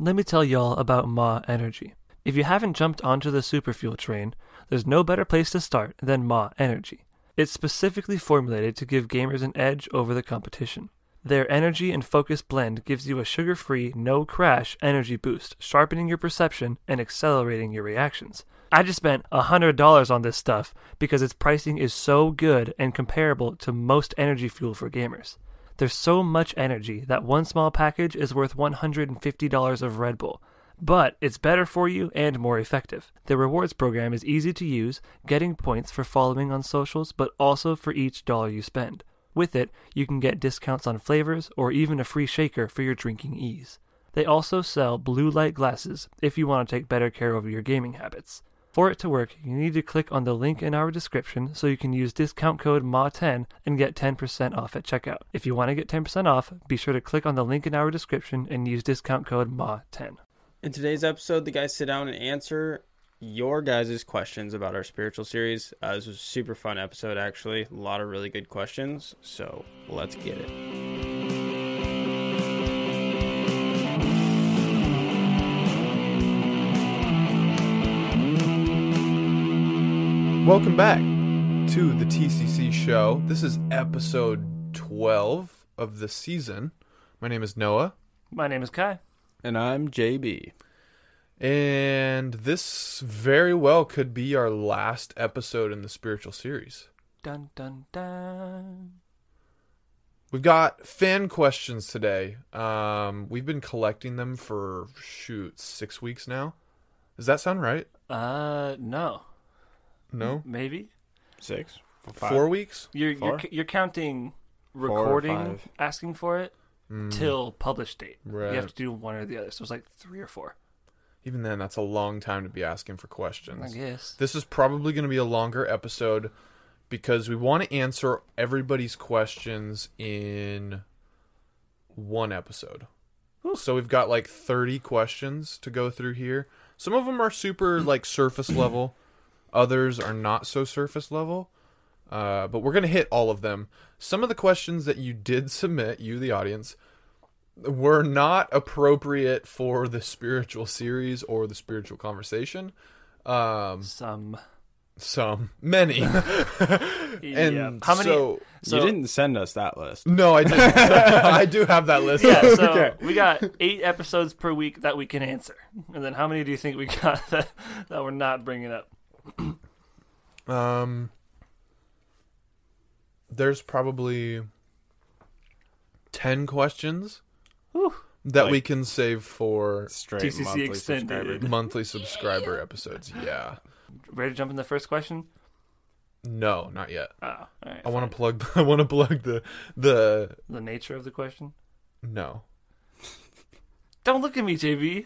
let me tell y'all about MAW Energy. If you haven't jumped onto the superfuel train, there's no better place to start than MAW Energy. It's specifically formulated to give gamers an edge over the competition. Their energy and focus blend gives you a sugar free, no crash energy boost, sharpening your perception and accelerating your reactions. I just spent $100 on this stuff because its pricing is so good and comparable to most energy fuel for gamers. There's so much energy that one small package is worth $150 of Red Bull. But it's better for you and more effective. The rewards program is easy to use, getting points for following on socials, but also for each dollar you spend. With it, you can get discounts on flavors or even a free shaker for your drinking ease. They also sell blue light glasses if you want to take better care of your gaming habits. For it to work, you need to click on the link in our description so you can use discount code MAW10 and get 10% off at checkout. If you want to get 10% off, be sure to click on the link in our description and use discount code MAW10. In today's episode, the guys sit down and answer your guys' questions about our spiritual series. Uh, this was a super fun episode, actually. A lot of really good questions. So let's get it. Welcome back to the TCC show. This is episode 12 of the season. My name is Noah, My name is Kai. And I'm JB. and this very well could be our last episode in the spiritual series. Dun dun dun. We've got fan questions today. Um, we've been collecting them for shoot six weeks now. Does that sound right? Uh, no. No, Maybe? Six? four weeks. You're, you're, you're counting recording, five. asking for it, hmm. till publish date. Right. You have to do one or the other. So it's like three or four. Even then, that's a long time to be asking for questions. I guess. This is probably going to be a longer episode because we want to answer everybody's questions in one episode. So we've got like 30 questions to go through here. Some of them are super like surface level, others are not so surface level. Uh, but we're going to hit all of them. Some of the questions that you did submit, you the audience, were not appropriate for the spiritual series or the spiritual conversation. Um, Some. some, many, and yeah. How many? So, so, you didn't send us that list. no, I didn't. I do have that list. Yeah, so Okay. we got eight episodes per week that we can answer. And then how many do you think we got that, that we're not bringing up? Um, there's probably ten questions Whew. that Like- we can save for Straight TCC monthly extended. subscriber. monthly subscriber episodes. Yeah. Ready to jump in the first question? No, not yet. Oh, all right. I want to plug. I want to plug the the The nature of the question? no. Don't look at me, JB.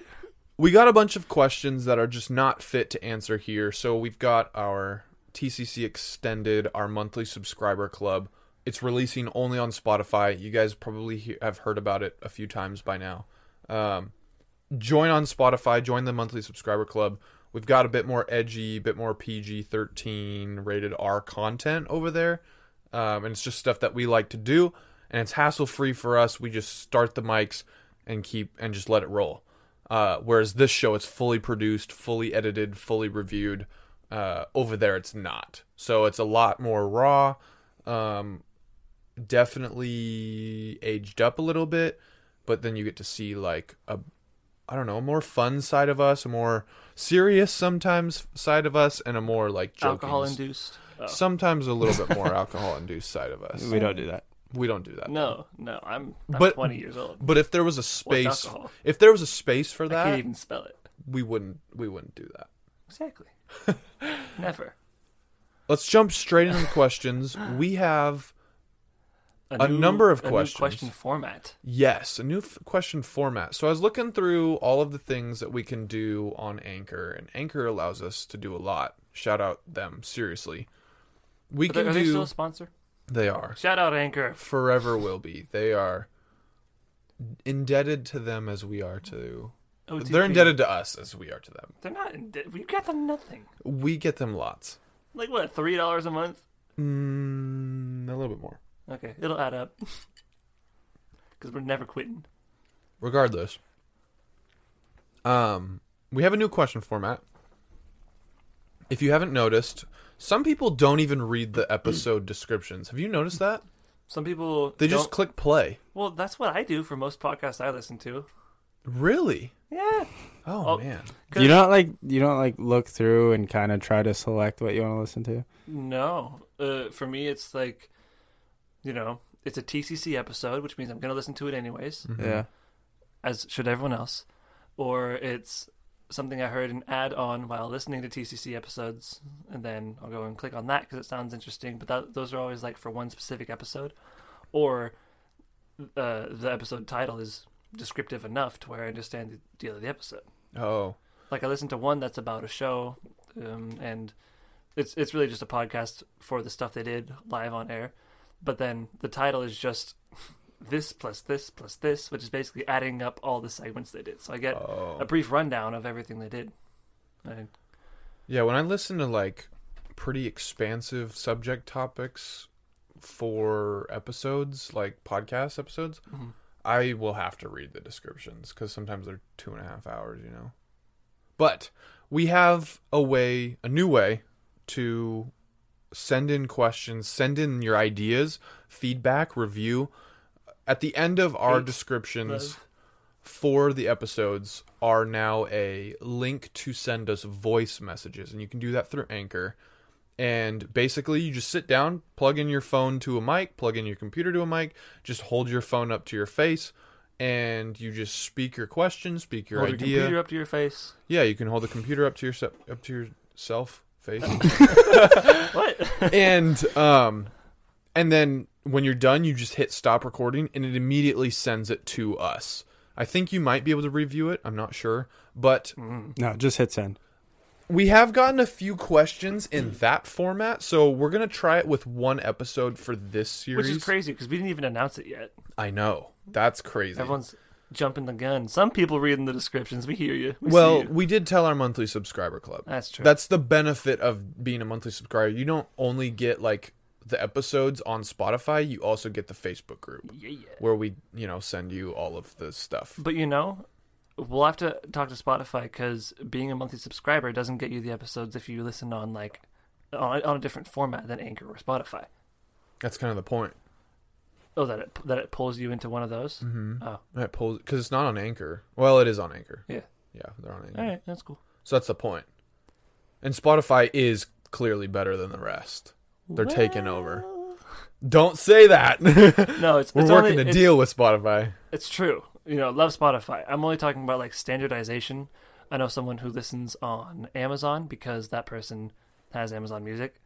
We got a bunch of questions that are just not fit to answer here. So we've got our TCC extended, our monthly subscriber club. It's releasing only on Spotify. You guys probably he- have heard about it a few times by now. Um, join on Spotify. Join the monthly subscriber club. We've got a bit more edgy, bit more PG thirteen rated R content over there, um, and it's just stuff that we like to do, and it's hassle free for us. We just start the mics and keep and just let it roll. Uh, whereas this show, it's fully produced, fully edited, fully reviewed. Uh, over there, it's not. So it's a lot more raw. Um, definitely aged up a little bit, but then you get to see like a, I don't know, a more fun side of us, a more serious sometimes side of us, and a more like joking, Alcohol induced. Oh. sometimes a little bit more alcohol induced side of us. We don't do that. We don't do that. No, no, I'm, I'm But- 20 years old. But if there was a space, if there was a space for I can't that, even spell it. we wouldn't we wouldn't do that. Exactly. Never. Let's jump straight into the questions. We have A number of a new questions. question format. yes, a new f- question format. So I was looking through all of the things that we can do on Anchor, and Anchor allows us to do a lot. Shout out them seriously. We they, can are they do. still a sponsor? They are Shout out Anchor. forever will be. They are indebted to them as we are to. OTP. They're indebted to us as we are to them. They're not. Indebted. We got them nothing. We get them lots. Like what? Three dollars a month? Mm, a little bit more. Okay, it'll add up. Because we're never quitting. Regardless, Um, we have a new question format. If you haven't noticed, some people don't even read the episode descriptions. Have you noticed that? Some people They just don't- click play. Well, that's what I do for most podcasts I listen to. Really? Yeah. Oh, Oh. man. You don't like you don't like look through and kind of try to select what you want to listen to. No. Uh, for me, it's like, you know, it's a TCC episode, which means I'm going to listen to it anyways. Yeah. as should everyone else. Or it's something I heard an ad on while listening to TCC episodes, and then I'll go and click on that because it sounds interesting. But that, those are always like for one specific episode. Or uh, the episode title is descriptive enough to where I understand the deal of the episode. Oh. like I listened to one that's about a show, um, and it's it's really just a podcast for the stuff they did live on air. But then the title is just this plus this plus this, which is basically adding up all the segments they did. So I get Oh. a brief rundown of everything they did. And Yeah, when I listen to like pretty expansive subject topics for episodes, like podcast episodes, Mhm. I will have to read the descriptions because sometimes they're two and a half hours, you know. But we have a way, a new way to send in questions, send in your ideas, feedback, review. At the end of our descriptions love. for the episodes are now a link to send us voice messages, and you can do that through Anchor. And basically, you just sit down, plug in your phone to a mic, plug in your computer to a mic, just hold your phone up to your face, and you just speak your question, speak your hold your computer up to your face. Yeah, you can hold the computer up to your se- up to yourself face, What? and um, and then when you're done, you just hit stop recording, and it immediately sends it to us. I think you might be able to review it. I'm not sure, but Mm. No, just hit send. we have gotten a few questions in that format, so we're gonna try it with one episode for this series. Which is crazy because we didn't even announce it yet. I know that's crazy. Everyone's jumping the gun. Some people reading the descriptions. We hear you. We see well, you. we did tell our monthly subscriber club. that's true. That's the benefit of being a monthly subscriber. You don't only get like the episodes on Spotify, you also get the Facebook group yeah, yeah. where we, you know, send you all of the stuff. But you know, we'll have to talk to Spotify because being a monthly subscriber doesn't get you the episodes if you listen on like on, on a different format than Anchor or Spotify. That's kind of the point. Oh, that it that it pulls you into one of those. Mm-hmm. Oh, It pulls because it's not on Anchor. Well, it is on Anchor. Yeah. Yeah, they're on Anchor. all right, that's cool. So that's the point. And Spotify is clearly better than the rest. They're taking over. Don't say that. No, it's We're it's working only, to deal with Spotify. It's true. You know, love Spotify. I'm only talking about like standardization. I know someone who listens on Amazon because that person has Amazon Music,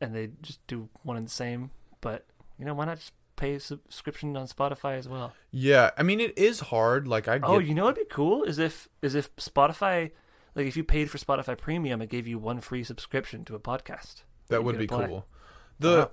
and they just do one and the same. But you know, why not just pay a subscription on Spotify as well? Yeah, I mean it is hard. Like I oh, get Oh, you know what'd be cool is if is if Spotify, like if you paid for Spotify Premium, it gave you one free subscription to a podcast. That would be apply. cool. The Wow.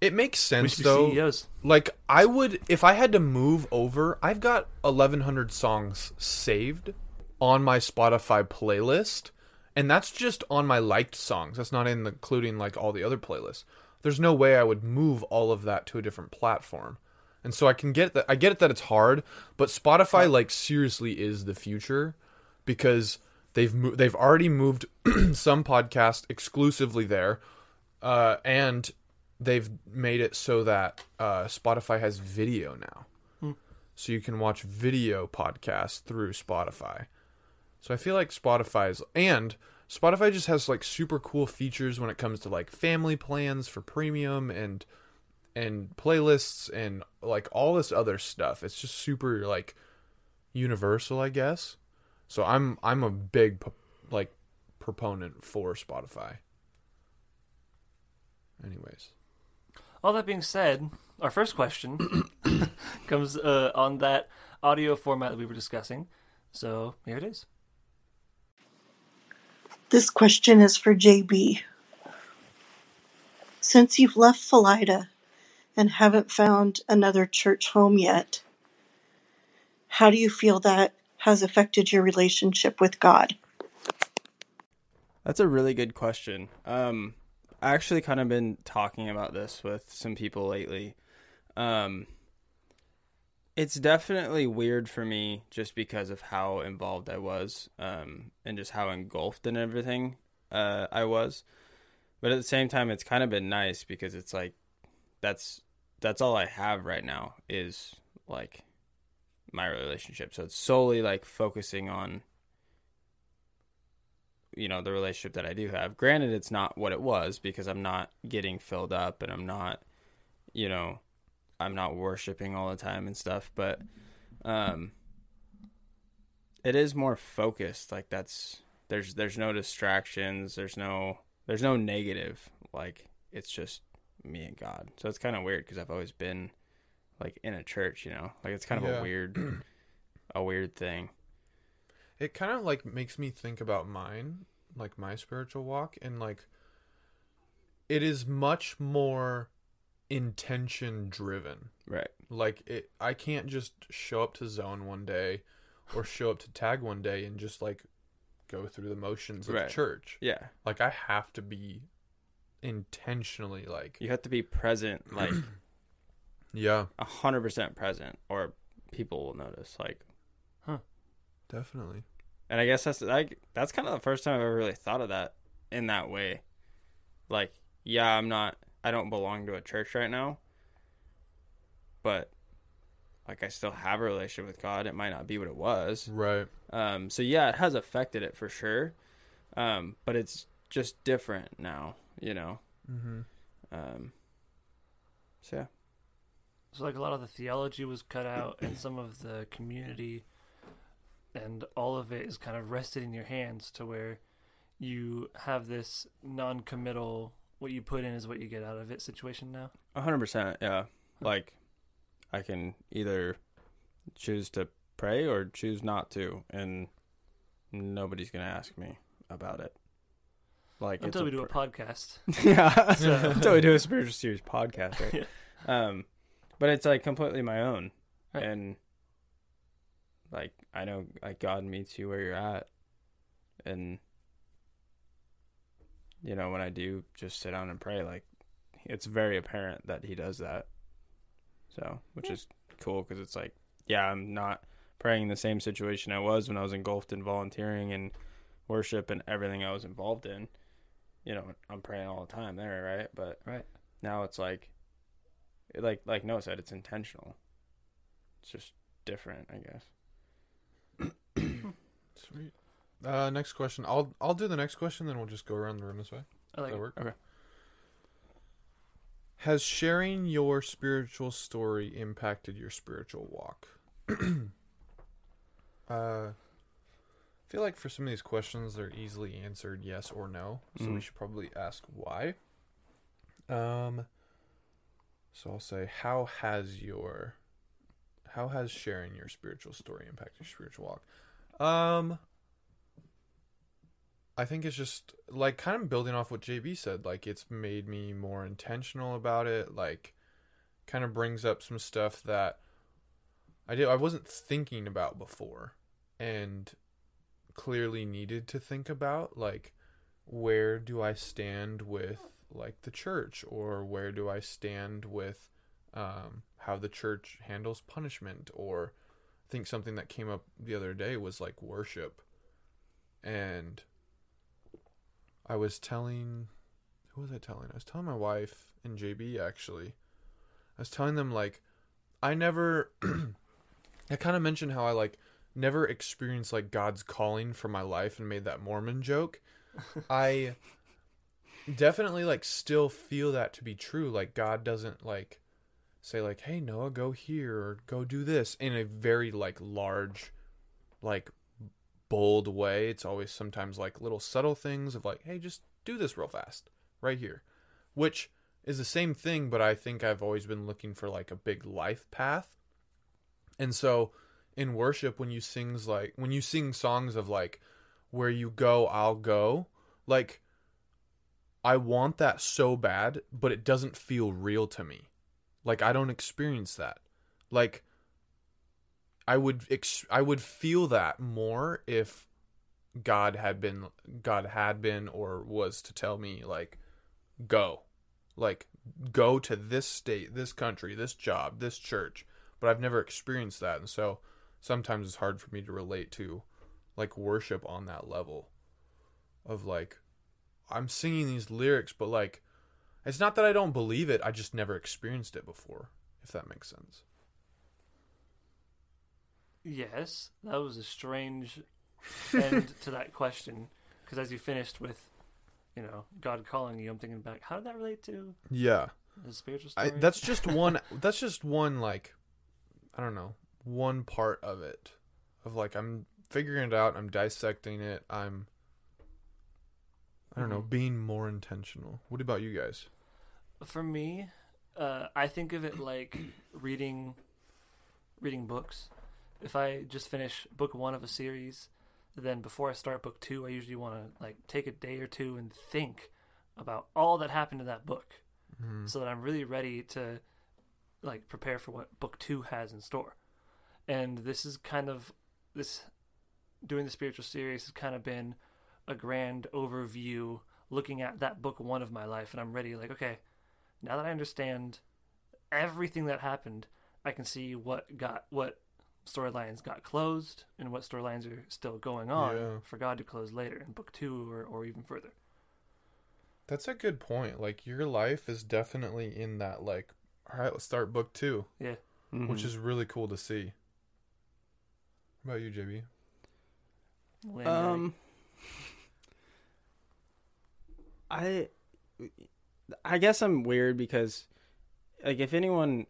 it makes sense though. CEOs. Like I would if I had to move over, I've got 1100 songs saved on my Spotify playlist and that's just on my liked songs. That's not in including like all the other playlists. There's no way I would move all of that to a different platform. And so I can get that I get it that it's hard, but Spotify like seriously is the future because they've mo- they've already moved some podcast exclusively there. Uh, and they've made it so that uh, Spotify has video now, so you can watch video podcasts through Spotify. So I feel like Spotify is and Spotify just has like super cool features when it comes to like family plans for premium and and playlists and like all this other stuff. It's just super like universal, I guess. So I'm I'm a big like proponent for Spotify. Anyways. All that being said, our first question comes uh, on that audio format that we were discussing. So here it is. This question is for JB. Since you've left Philida and haven't found another church home yet, how do you feel that has affected your relationship with God? That's a really good question. Um, I actually kind of been talking about this with some people lately. Um, it's definitely weird for me just because of how involved I was, um, and just how engulfed in everything uh, I was. But at the same time, it's kind of been nice because it's like that's that's all I have right now is like my relationship. So it's solely like focusing on you know the relationship that I do have. Granted, it's not what it was because I'm not getting filled up and I'm not, you know, I'm not worshiping all the time and stuff. But um, it is more focused. Like that's there's there's no distractions. There's no there's no negative. Like it's just me and God. So it's kind of weird because I've always been like in a church. You know, like it's kind of Yeah. a weird a weird thing. It kind of like makes me think about mine, like my spiritual walk, and like it is much more intention driven. Right. Like it, I can't just show up to zone one day, or show up to tag one day and just like go through the motions of Right. church. Yeah. Like I have to be intentionally like You have to be present, like yeah, a hundred percent present, or people will notice. Like, huh? definitely. and I guess that's like that's kind of the first time I've ever really thought of that in that way. Like, yeah, I'm not, I don't belong to a church right now, but like I still have a relationship with God. It might not be what it was. Right. Um, so yeah, it has affected it for sure. Um, but it's just different now, you know. Mm-hmm. Um, so yeah. So like a lot of the theology was cut out, and some of the community, and all of it is kind of rested in your hands to where you have this non-committal. What you put in is what you get out of it situation now. A hundred percent, yeah. Like I can either choose to pray or choose not to, and nobody's gonna ask me about it. Like Until we it's do a podcast. yeah, So- until we do a spiritual series podcast, right? Yeah. Um, but it's like completely my own, Right. and like I know like God meets you where you're at, and you know when I do just sit down and pray, like it's very apparent that He does that. So, which is cool because it's like, yeah, I'm not praying in the same situation I was when I was engulfed in volunteering and worship and everything I was involved in. You know, I'm praying all the time there, right? But Right. now it's like, like like Noah said, it's intentional. It's just different, I guess. Sweet. Uh, next question. I'll I'll do the next question, then we'll just go around the room this way. I like Does that work? Okay. Has sharing your spiritual story impacted your spiritual walk? uh, I feel like for some of these questions, they're easily answered yes or no. So we Mhm. should probably ask why. Um. So I'll say, how has your, how has sharing your spiritual story impacted your spiritual walk? Um. I think it's just like kind of building off what JB said. Like it's made me more intentional about it. Like, kind of brings up some stuff that I did I wasn't thinking about before, and clearly needed to think about. Like, where do I stand with like the church, or where do I stand with um, how the church handles punishment, or I think something that came up the other day was like worship, and I was telling who was I telling? I was telling my wife and JB actually. I was telling them like I never I kind of mentioned how I like never experienced like God's calling for my life and made that Mormon joke. I definitely like still feel that to be true. Like God doesn't like say like, "Hey Noah, go here or go do this" in a very like large like bold way. It's always sometimes like little subtle things of like, hey, just do this real fast right here, which is the same thing, but I think I've always been looking for like a big life path. And so in worship, when you sings like, when you sing songs of like, where you go, I'll go, like, I want that so bad, but it doesn't feel real to me. Like, I don't experience that. Like, I would ex- I would feel that more if God had been God had been or was to tell me like go like go to this state, this country, this job, this church, but I've never experienced that, and so sometimes it's hard for me to relate to like worship on that level of like I'm singing these lyrics, but like it's not that I don't believe it, I just never experienced it before, if that makes sense. Yes, that was a strange end to that question. Because as you finished with, you know, God calling you, I'm thinking back, how did that relate to Yeah. the spiritual story? I, that's just one that's just one like I don't know, one part of it. Of like I'm figuring it out, I'm dissecting it, I'm I don't know, Mhm. being more intentional. What about you guys? For me, uh, I think of it like reading, reading books. If I just finish book one of a series, then before I start book two, I usually want to like take a day or two and think about all that happened in that book, Mhm. so that I'm really ready to like prepare for what book two has in store. And this is kind of this doing the spiritual series has kind of been a grand overview looking at that book one of my life and I'm ready like okay now that I understand everything that happened I can see what got what storylines got closed and what storylines are still going on Yeah. for God to close later in book two or, or even further That's a good point. Like your life is definitely in that like all right, let's start book 2, yeah which Mhm. is really cool to see. What about you, JB? Lynn, Um, I, I guess I'm weird because, like, if anyone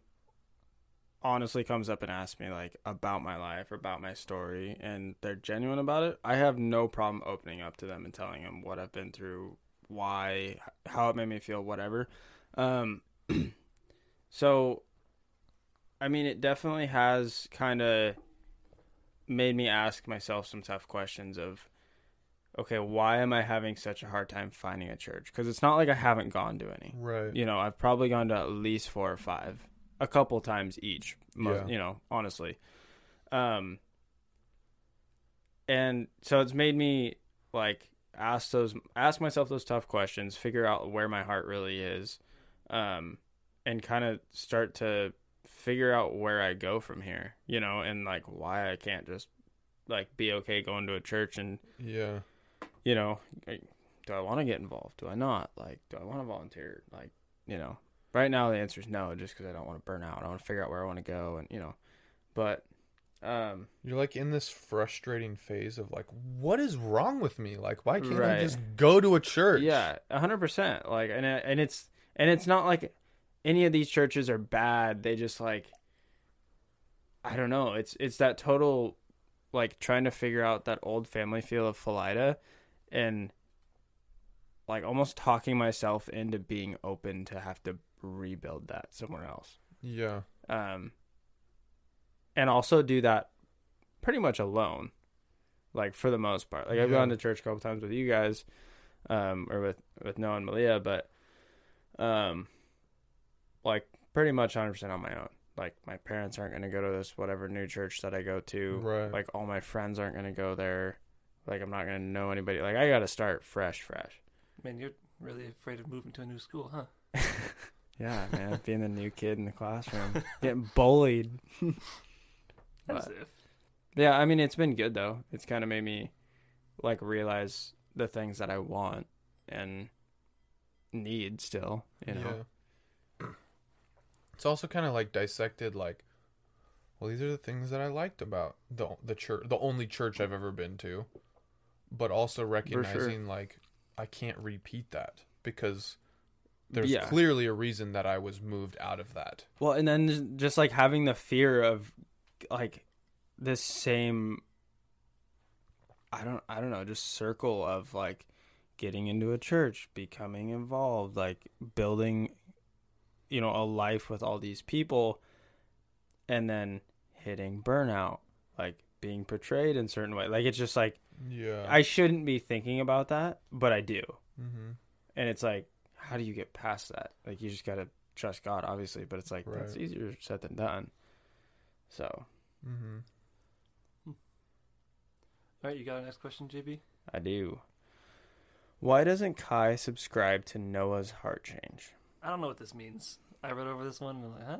honestly comes up and asks me like about my life or about my story, and they're genuine about it, I have no problem opening up to them and telling them what I've been through, why, how it made me feel, whatever. Um, so, I mean, it definitely has kind of made me ask myself some tough questions of okay why am i having such a hard time finding a church because it's not like i haven't gone to any Right. you know i've probably gone to at least four or five a couple times each mo- Yeah. you know honestly um and so it's made me like ask those ask myself those tough questions figure out where my heart really is um and kind of start to figure out where i go from here you know and like why i can't just like be okay going to a church and Yeah. You know, do I want to get involved? Do I not? Like, do I want to volunteer? Like, you know, right now the answer is no, just because I don't want to burn out. I want to figure out where I want to go, and you know, but, um, You're like in this frustrating phase of like, what is wrong with me? Like, why can't I just go to a church? yeah, a hundred percent. Like, and and it's and it's not like any of these churches are bad. They just like, I don't know. It's it's that total like trying to figure out that old family feel of Philida, and like almost talking myself into being open to have to rebuild that somewhere else. Yeah. um, and also do that pretty much alone, like for the most part. Like I've gone to church a couple times with you guys, um, or with with Noah and Malia, but um, like pretty much hundred percent on my own. Like my parents aren't going to go to this whatever new church that I go to. Right. Like all my friends aren't going to go there. Like I'm not going to know anybody. Like I got to start fresh, fresh. man you're really afraid of moving to a new school huh Yeah, man, being the new kid in the classroom, getting bullied. as if Yeah, I mean it's been good though. It's kind of made me like realize the things that I want and need still, you know. Yeah. It's also kind of like dissected like well these are the things that I liked about the the church the only church I've ever been to but also recognizing like I can't repeat that because there's Yeah. clearly a reason that I was moved out of that. Well, and then just- just like having the fear of like this same I don't I don't know, just circle of like getting into a church, becoming involved, like building you know, a life with all these people and then hitting burnout, like being portrayed in certain way. Like it's just like Yeah. I shouldn't be thinking about that, but I do. mm-hmm. And it's like, how do you get past that? Like, you just got to trust God, obviously, but it's like, that's easier said than done. So, Mm-hmm. all right you got a next question jb I do. Why doesn't Kai subscribe to Noah's Heart Change? I don't know what this means. I read over this one and I'm like, huh?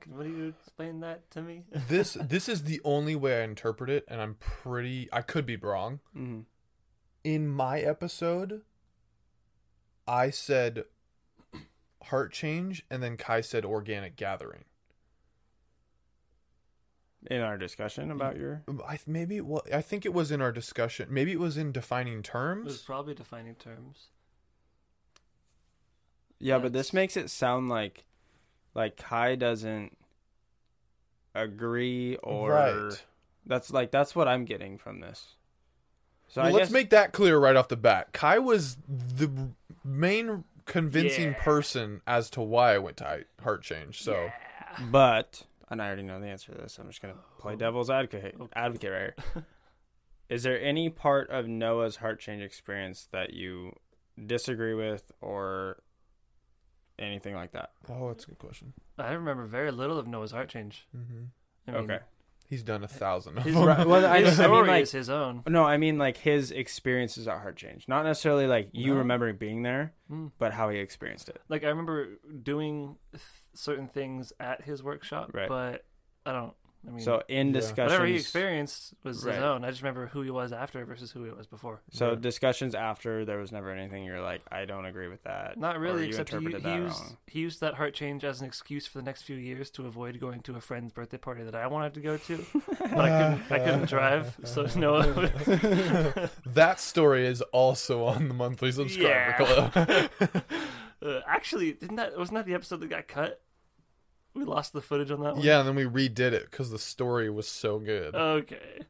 Can one of you explain that to me? this this is the only way I interpret it, and I'm pretty. I could be wrong. Mhm. In my episode, I said heart change, and then Kai said organic gathering. In our discussion about your I maybe well, I think it was in our discussion. Maybe it was in defining terms. It was probably defining terms. Yeah, but this makes it sound like like Kai doesn't agree or right. that's like that's what I'm getting from this. So Well, I let's guess make that clear right off the bat. Kai was the main convincing Yeah. person as to why I went to heart change. So but and I already know the answer to this. I'm just gonna play devil's advocate advocate right here. Is there any part of Noah's heart change experience that you disagree with or anything like that? oh, that's a good question. I remember very little of Noah's heart change. hmm I mean, okay. He's done a thousand of His, them. Right, well, I- his I mean, story like- is his own. No, I mean like his experiences at heart change, not necessarily like you No. remembering being there, Mm. but how he experienced it. Like I remember doing th- certain things at his workshop, Right. but I don't. I mean, So in Yeah. discussions, whatever he experienced was Right. his own. I just remember who he was after versus who he was before. So Yeah. discussions after there was never anything you're like, I don't agree with that. Not or really, you except he, interpreted he used he used that heart change as an excuse for the next few years to avoid going to a friend's birthday party that I wanted to go to, but I couldn't. I couldn't drive, so no. that story is also on the monthly subscriber Yeah. club. uh, actually, didn't that wasn't that the episode that got cut? We lost the footage on that one. yeah, and then we redid it because the story was so good. Okay.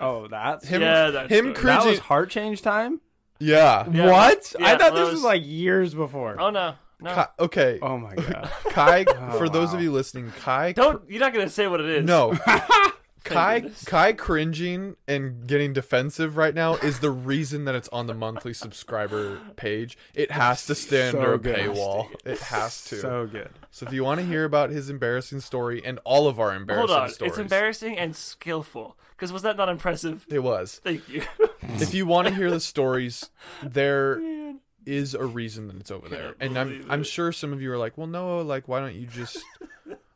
Oh, that's Him- yeah, that him story. cr- that was heart change time. yeah. Yeah. What? Yeah, I thought that this was... was- like years before. Oh no, no! Kai, okay, Oh my god. Kai. Oh, for those of you listening, Kai. Don't. You're not gonna say what it is. No. Kai. Kai cringing and getting defensive right now is the reason that it's on the monthly subscriber page. It has to stay So under a paywall. It has to. So, good. so if you want to hear about his embarrassing story and all of our embarrassing Hold on. stories, It's embarrassing and skillful. Because was that not impressive? It was. Thank you. If you want to hear the stories, there Man. is a reason that it's over there. And I'm believe I'm sure some of you are like, "Well, no, like why don't you just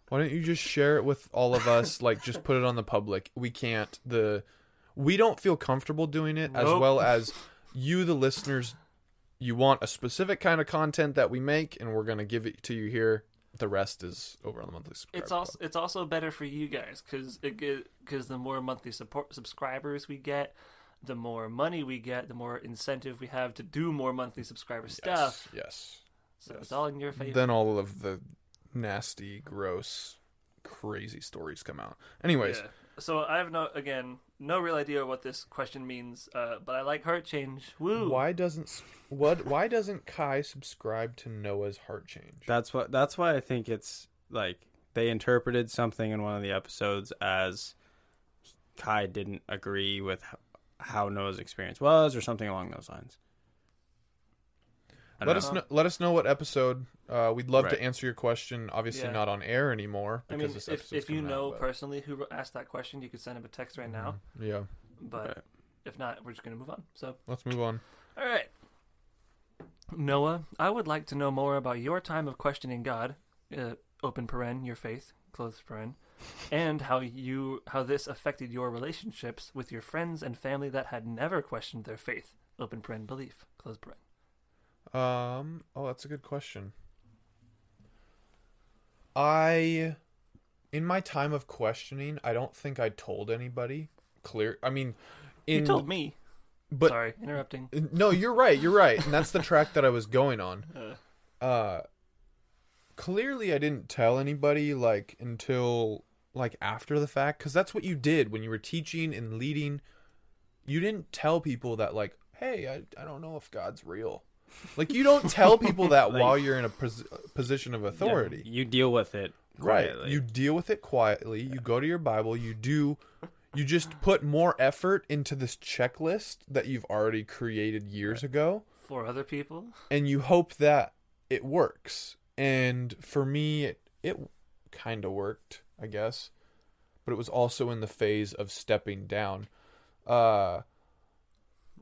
why don't you just share it with all of us? Like just put it on the public." We can't. The we don't feel comfortable doing it as Nope. well as you the listeners you want a specific kind of content that we make and we're going to give it to you here. The rest is over on the monthly subscriber. It's also it's also better for you guys because because the more monthly support subscribers we get, the more money we get, the more incentive we have to do more monthly subscriber Club. stuff. Yes. yes. So it's all in your favor. Then all of the nasty, gross, crazy stories come out. Anyways, Yeah. So I have no again no real idea what this question means, uh, but I like heart change. Woo! Why doesn't what? Why doesn't Kai subscribe to Noah's heart change? That's what. That's why I think it's like they interpreted something in one of the episodes as Kai didn't agree with how Noah's experience was, or something along those lines. I don't let know. us know. Let us know what episode. Uh, we'd love to answer your question. Obviously, Yeah. not on air anymore I mean, this if, if you know out, personally who asked that question, you could send him a text right now. but- yeah. But Right. if not, we're just gonna move on. So, Let's move on. all right, Noah, I would like to know more about your time of questioning God, uh, open paren, your faith, closed paren, and how you how this affected your relationships with your friends and family that had never questioned their faith, open paren, belief, closed paren. Um. Oh, that's a good question. I, in my time of questioning, I don't think I told anybody clear. I mean, in you told me. but Sorry, interrupting. No, you're right. You're right, and that's the track that I was going on. Uh, Uh, clearly, I didn't tell anybody like until like after the fact, because that's what you did when you were teaching and leading. You didn't tell people that like, hey, I, I don't know if God's real. Like you don't tell people that Like- while you're in a pos- position of authority. You deal with it Right. You deal with it quietly. You go to your Bible. You do. You just put more effort into this checklist that you've already created years ago, for other people, and you hope that it works. And for me, it, it kind of worked, I guess, but it was also in the phase of stepping down. Uh,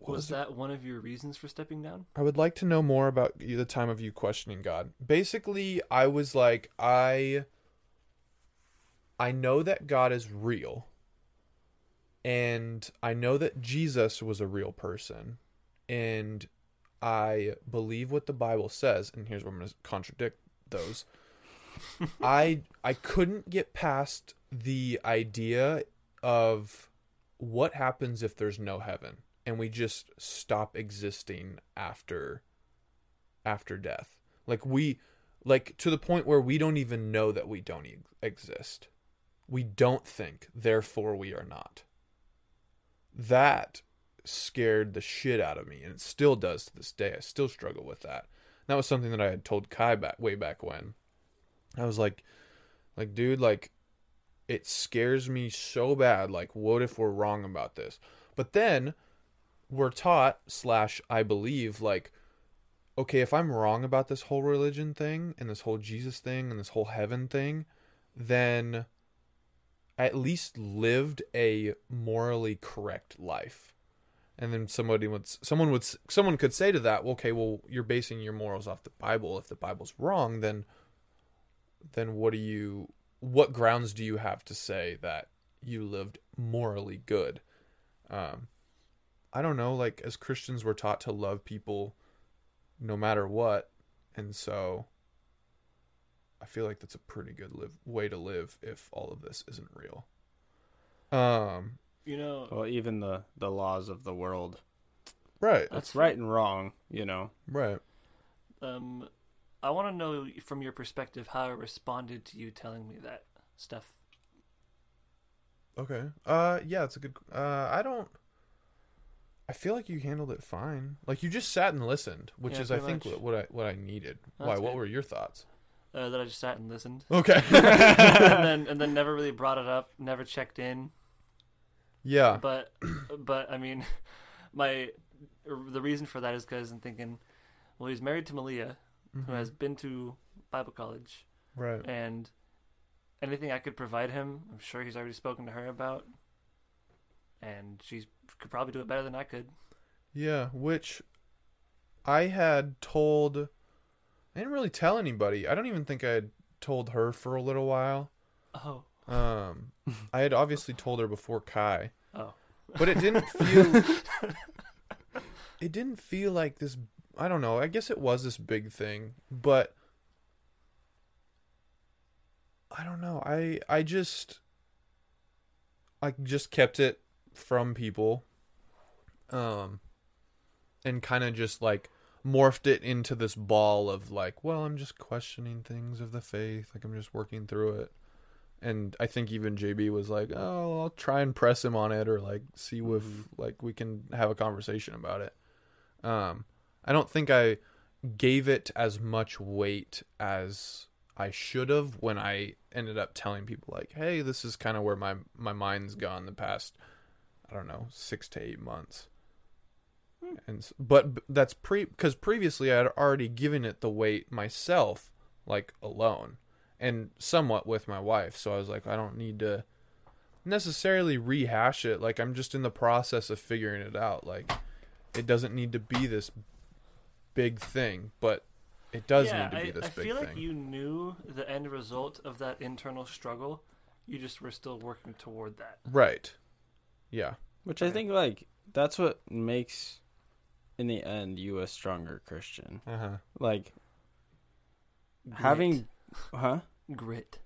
what was it? that one of your reasons for stepping down? I would like to know more about you- the time of you questioning God. Basically, I was like, I I know that God is real. And I know that Jesus was a real person. And I believe what the Bible says, and here's where I'm going to contradict those. I I couldn't get past the idea of what happens if there's no heaven and we just stop existing after after death. Like we like to the point where we don't even know that we don't exist. We don't think, therefore we are not. That scared the shit out of me and it still does to this day. I still struggle with that. That was something that I had told Kai back way back when. I was like like dude like it scares me so bad like what if we're wrong about this? But then we're taught slash I believe like okay, if I'm wrong about this whole religion thing and this whole Jesus thing and this whole heaven thing, then I at least lived a morally correct life. And then somebody would someone would someone could say to that, well, okay, well, you're basing your morals off the Bible. If the Bible's wrong, then then what do you what grounds do you have to say that you lived morally good? Um, I don't know. Like as Christians, we're taught to love people no matter what, and so I feel like that's a pretty good live way to live if all of this isn't real. Um, You know, Well, even the the laws of the world. right, That's right and wrong, you know. right. um, I want to know from your perspective how I responded to you telling me that stuff. Okay. Uh, yeah, it's a good. Uh, I don't. I feel like you handled it fine. Like you just sat and listened, which Yeah, is, I pretty think, much. what, what I what I needed. That's Why? What good. were your thoughts? Uh, that I just sat and listened, Okay. and then and then never really brought it up, never checked in. yeah. But but I mean, my the reason for that is because I'm thinking, well, he's married to Malia, who has been to Bible college, Right. and anything I could provide him, I'm sure he's already spoken to her about, and she could probably do it better than I could. Yeah, which I had told. I didn't really tell anybody. I don't even think I had told her for a little while. Oh, Um, I had obviously told her before Kai, oh, but it didn't feel. it didn't feel like this. I don't know. I guess it was this big thing, but I don't know. I I just I just kept it from people, um, and kind of just like morphed it into this ball of like, well, I'm just questioning things of the faith. Like I'm just working through it. And I think even JB was like, "Oh, I'll try and press him on it, or like see if like we can have a conversation about it." Um, I don't think I gave it as much weight as I should have when I ended up telling people like, "Hey, this is kind of where my my mind's gone the past, I don't know, six to eight months." Hmm. And but that's pre because previously I had already given it the weight myself, like alone, and somewhat with my wife. So I was like, I don't need to necessarily rehash it. Like I'm just in the process of figuring it out. Like it doesn't need to be this big thing, but it does yeah, need to be I, this I big thing. I feel like you knew the end result of that internal struggle. You just were still working toward that. Right. Yeah. Which I think like that's what makes in the end you a stronger Christian. Uh huh. Like Grit. having huh? grit.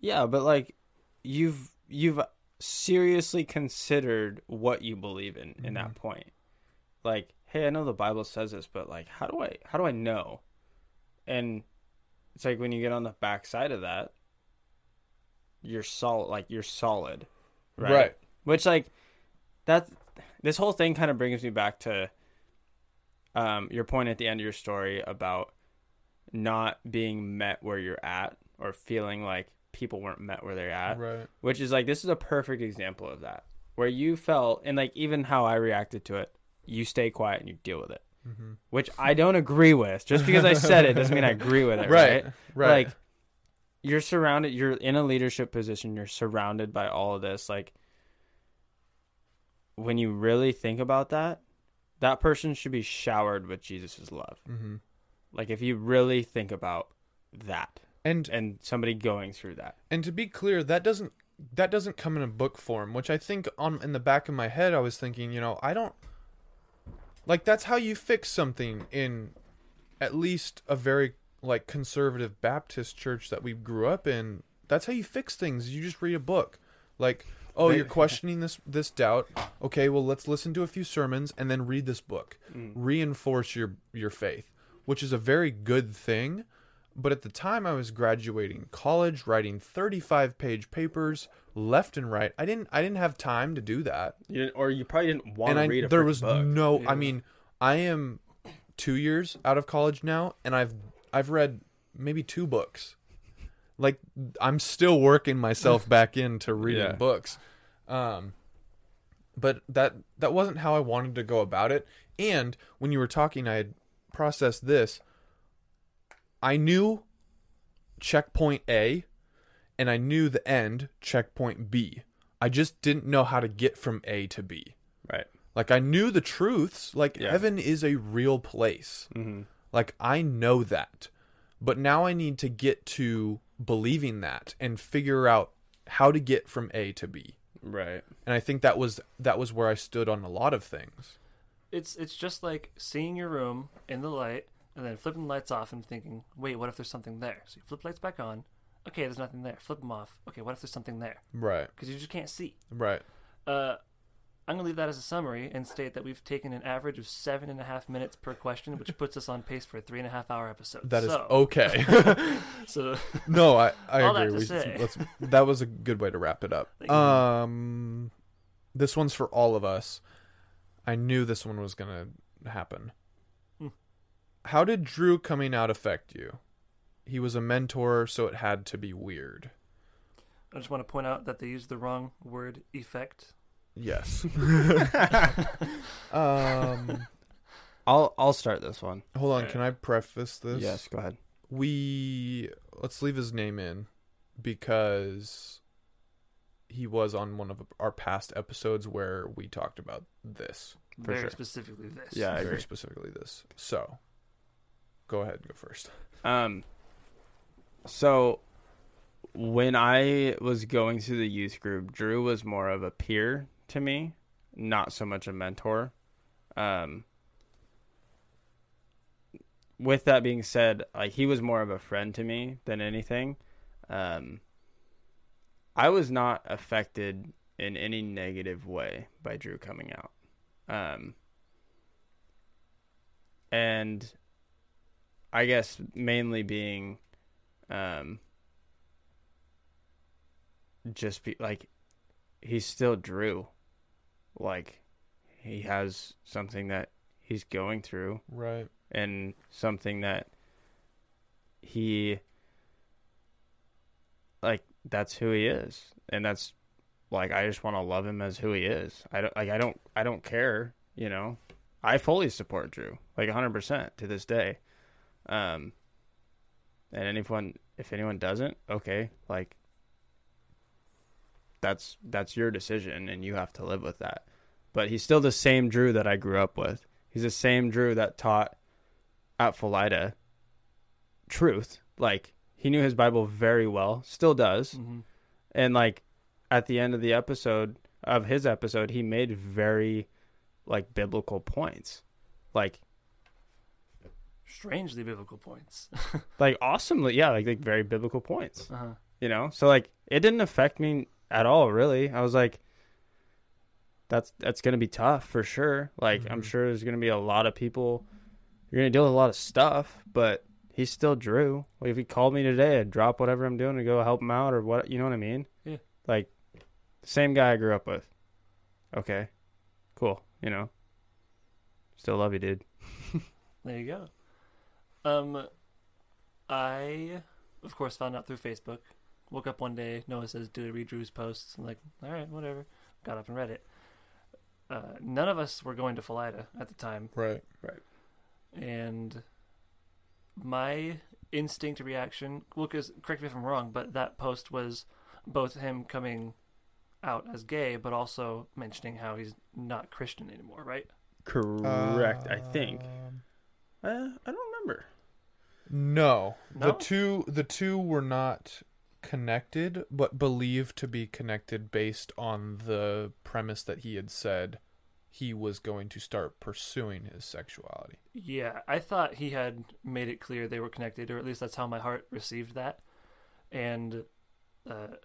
Yeah, but like you've you've seriously considered what you believe in in that point. Like, hey, I know the Bible says this, but like how do I how do I know? And it's like when you get on the backside of that, you're solid like you're solid. Right. Right. Which like that this whole thing kind of brings me back to um your point at the end of your story about not being met where you're at or feeling like people weren't met where they're at Right. which is like this is a perfect example of that where you felt and like even how i reacted to it you stay quiet and you deal with it Mhm. which i don't agree with just because i said it doesn't mean i agree with it right, Right. Right. like you're surrounded you're in a leadership position you're surrounded by all of this like when you really think about that that person should be showered with jesus' love mm-hmm. like if you really think about that And and somebody going through that. And to be clear, that doesn't that doesn't come in a book form, which I think on in the back of my head I was thinking, you know, I don't like that's how you fix something in at least a very like conservative Baptist church that we grew up in. That's how you fix things. You just read a book. Like, oh, They- you're questioning this this doubt. Okay, well, let's listen to a few sermons and then read this book. Mm. Reinforce your your faith, which is a very good thing. But at the time I was graduating college, writing 35 page papers left and right. I didn't I didn't have time to do that. You didn't, or you probably didn't want to I read a book. there was book. no Yeah. I mean, I am 2 years out of college now and I've I've read maybe two books. Like I'm still working myself back into reading Yeah. books. Um but that that wasn't how I wanted to go about it. And when you were talking I had processed this I knew checkpoint A and I knew the end checkpoint B. I just didn't know how to get from A to B. right. Like I knew the truths, like Yeah. heaven is a real place. Mm-hmm. Like I know that. But now I need to get to believing that and figure out how to get from A to B. Right. And I think that was that was where I stood on a lot of things. It's it's just like seeing your room in the light and then flipping the lights off and thinking, wait, what if there's something there? So you flip the lights back on. Okay, there's nothing there. Flip them off. Okay, what if there's something there? Right. Because you just can't see. Right. Uh, I'm gonna leave that as a summary and state that we've taken an average of seven and a half minutes per question, which puts us on pace for a three and a half hour episode. That is so, okay. So no, I, I that agree. to say. let's, that was a good way to wrap it up. Thank you. Um, this one's for all of us. I knew this one was gonna happen. Hmm. How did Drew coming out affect you? He was a mentor, so it had to be weird. I just want to point out that they used the wrong word effect. Yes. um, I'll I'll start this one. hold on. Can I preface this? Yes, go ahead. we let's leave his name in because he was on one of our past episodes where we talked about this For Very sure. specifically this. Yeah, I very agree. specifically this so go ahead go first Um, so when I was going through the youth group, Drew was more of a peer to me, not so much a mentor. Um, with that being said, like he was more of a friend to me than anything. Um, I was not affected in any negative way by Drew coming out. Um, and I guess mainly being um just be like he's still Drew. Like he has something that he's going through right and something that he like that's who he is and that's like I just want to love him as who he is. I don't like I don't I don't care, you know. I fully support Drew like 100% to this day. Um and anyone if anyone doesn't, okay, like that's that's your decision and you have to live with that. But he's still the same Drew that I grew up with. He's the same Drew that taught at Philida truth. Like he knew his Bible very well, still does. hmm And like at the end of the episode of his episode, he made very like biblical points. Like Strangely biblical points. like awesomely, yeah, like like very biblical points. uh-huh. you know so like it didn't affect me at all really. I was like that's that's gonna be tough for sure. Like i'm Mhm. sure there's gonna be a lot of people you're gonna deal with a lot of stuff but he still drew. Like if he called me today i'd drop whatever i'm doing and go help him out or what you know what i mean? Yeah. like same guy i grew up with. Okay. Cool. You know? Still love you dude. There you go. Um, I, of course, found out through Facebook. Woke up one day, Noah says, "Do I read Drew's posts?" I'm like, "All right, whatever." Got up and read it. Uh, none of us were going to Philida at the time, right Right. and my instinct reaction, well, because correct me if I'm wrong, but that post was both him coming out as gay, but also mentioning how he's not Christian anymore, right? correct i think Um, uh, i don't remember No, the two the two were not connected, but believed to be connected based on the premise that he had said he was going to start pursuing his sexuality. Yeah, I thought he had made it clear they were connected, or at least that's how my heart received that. And uh,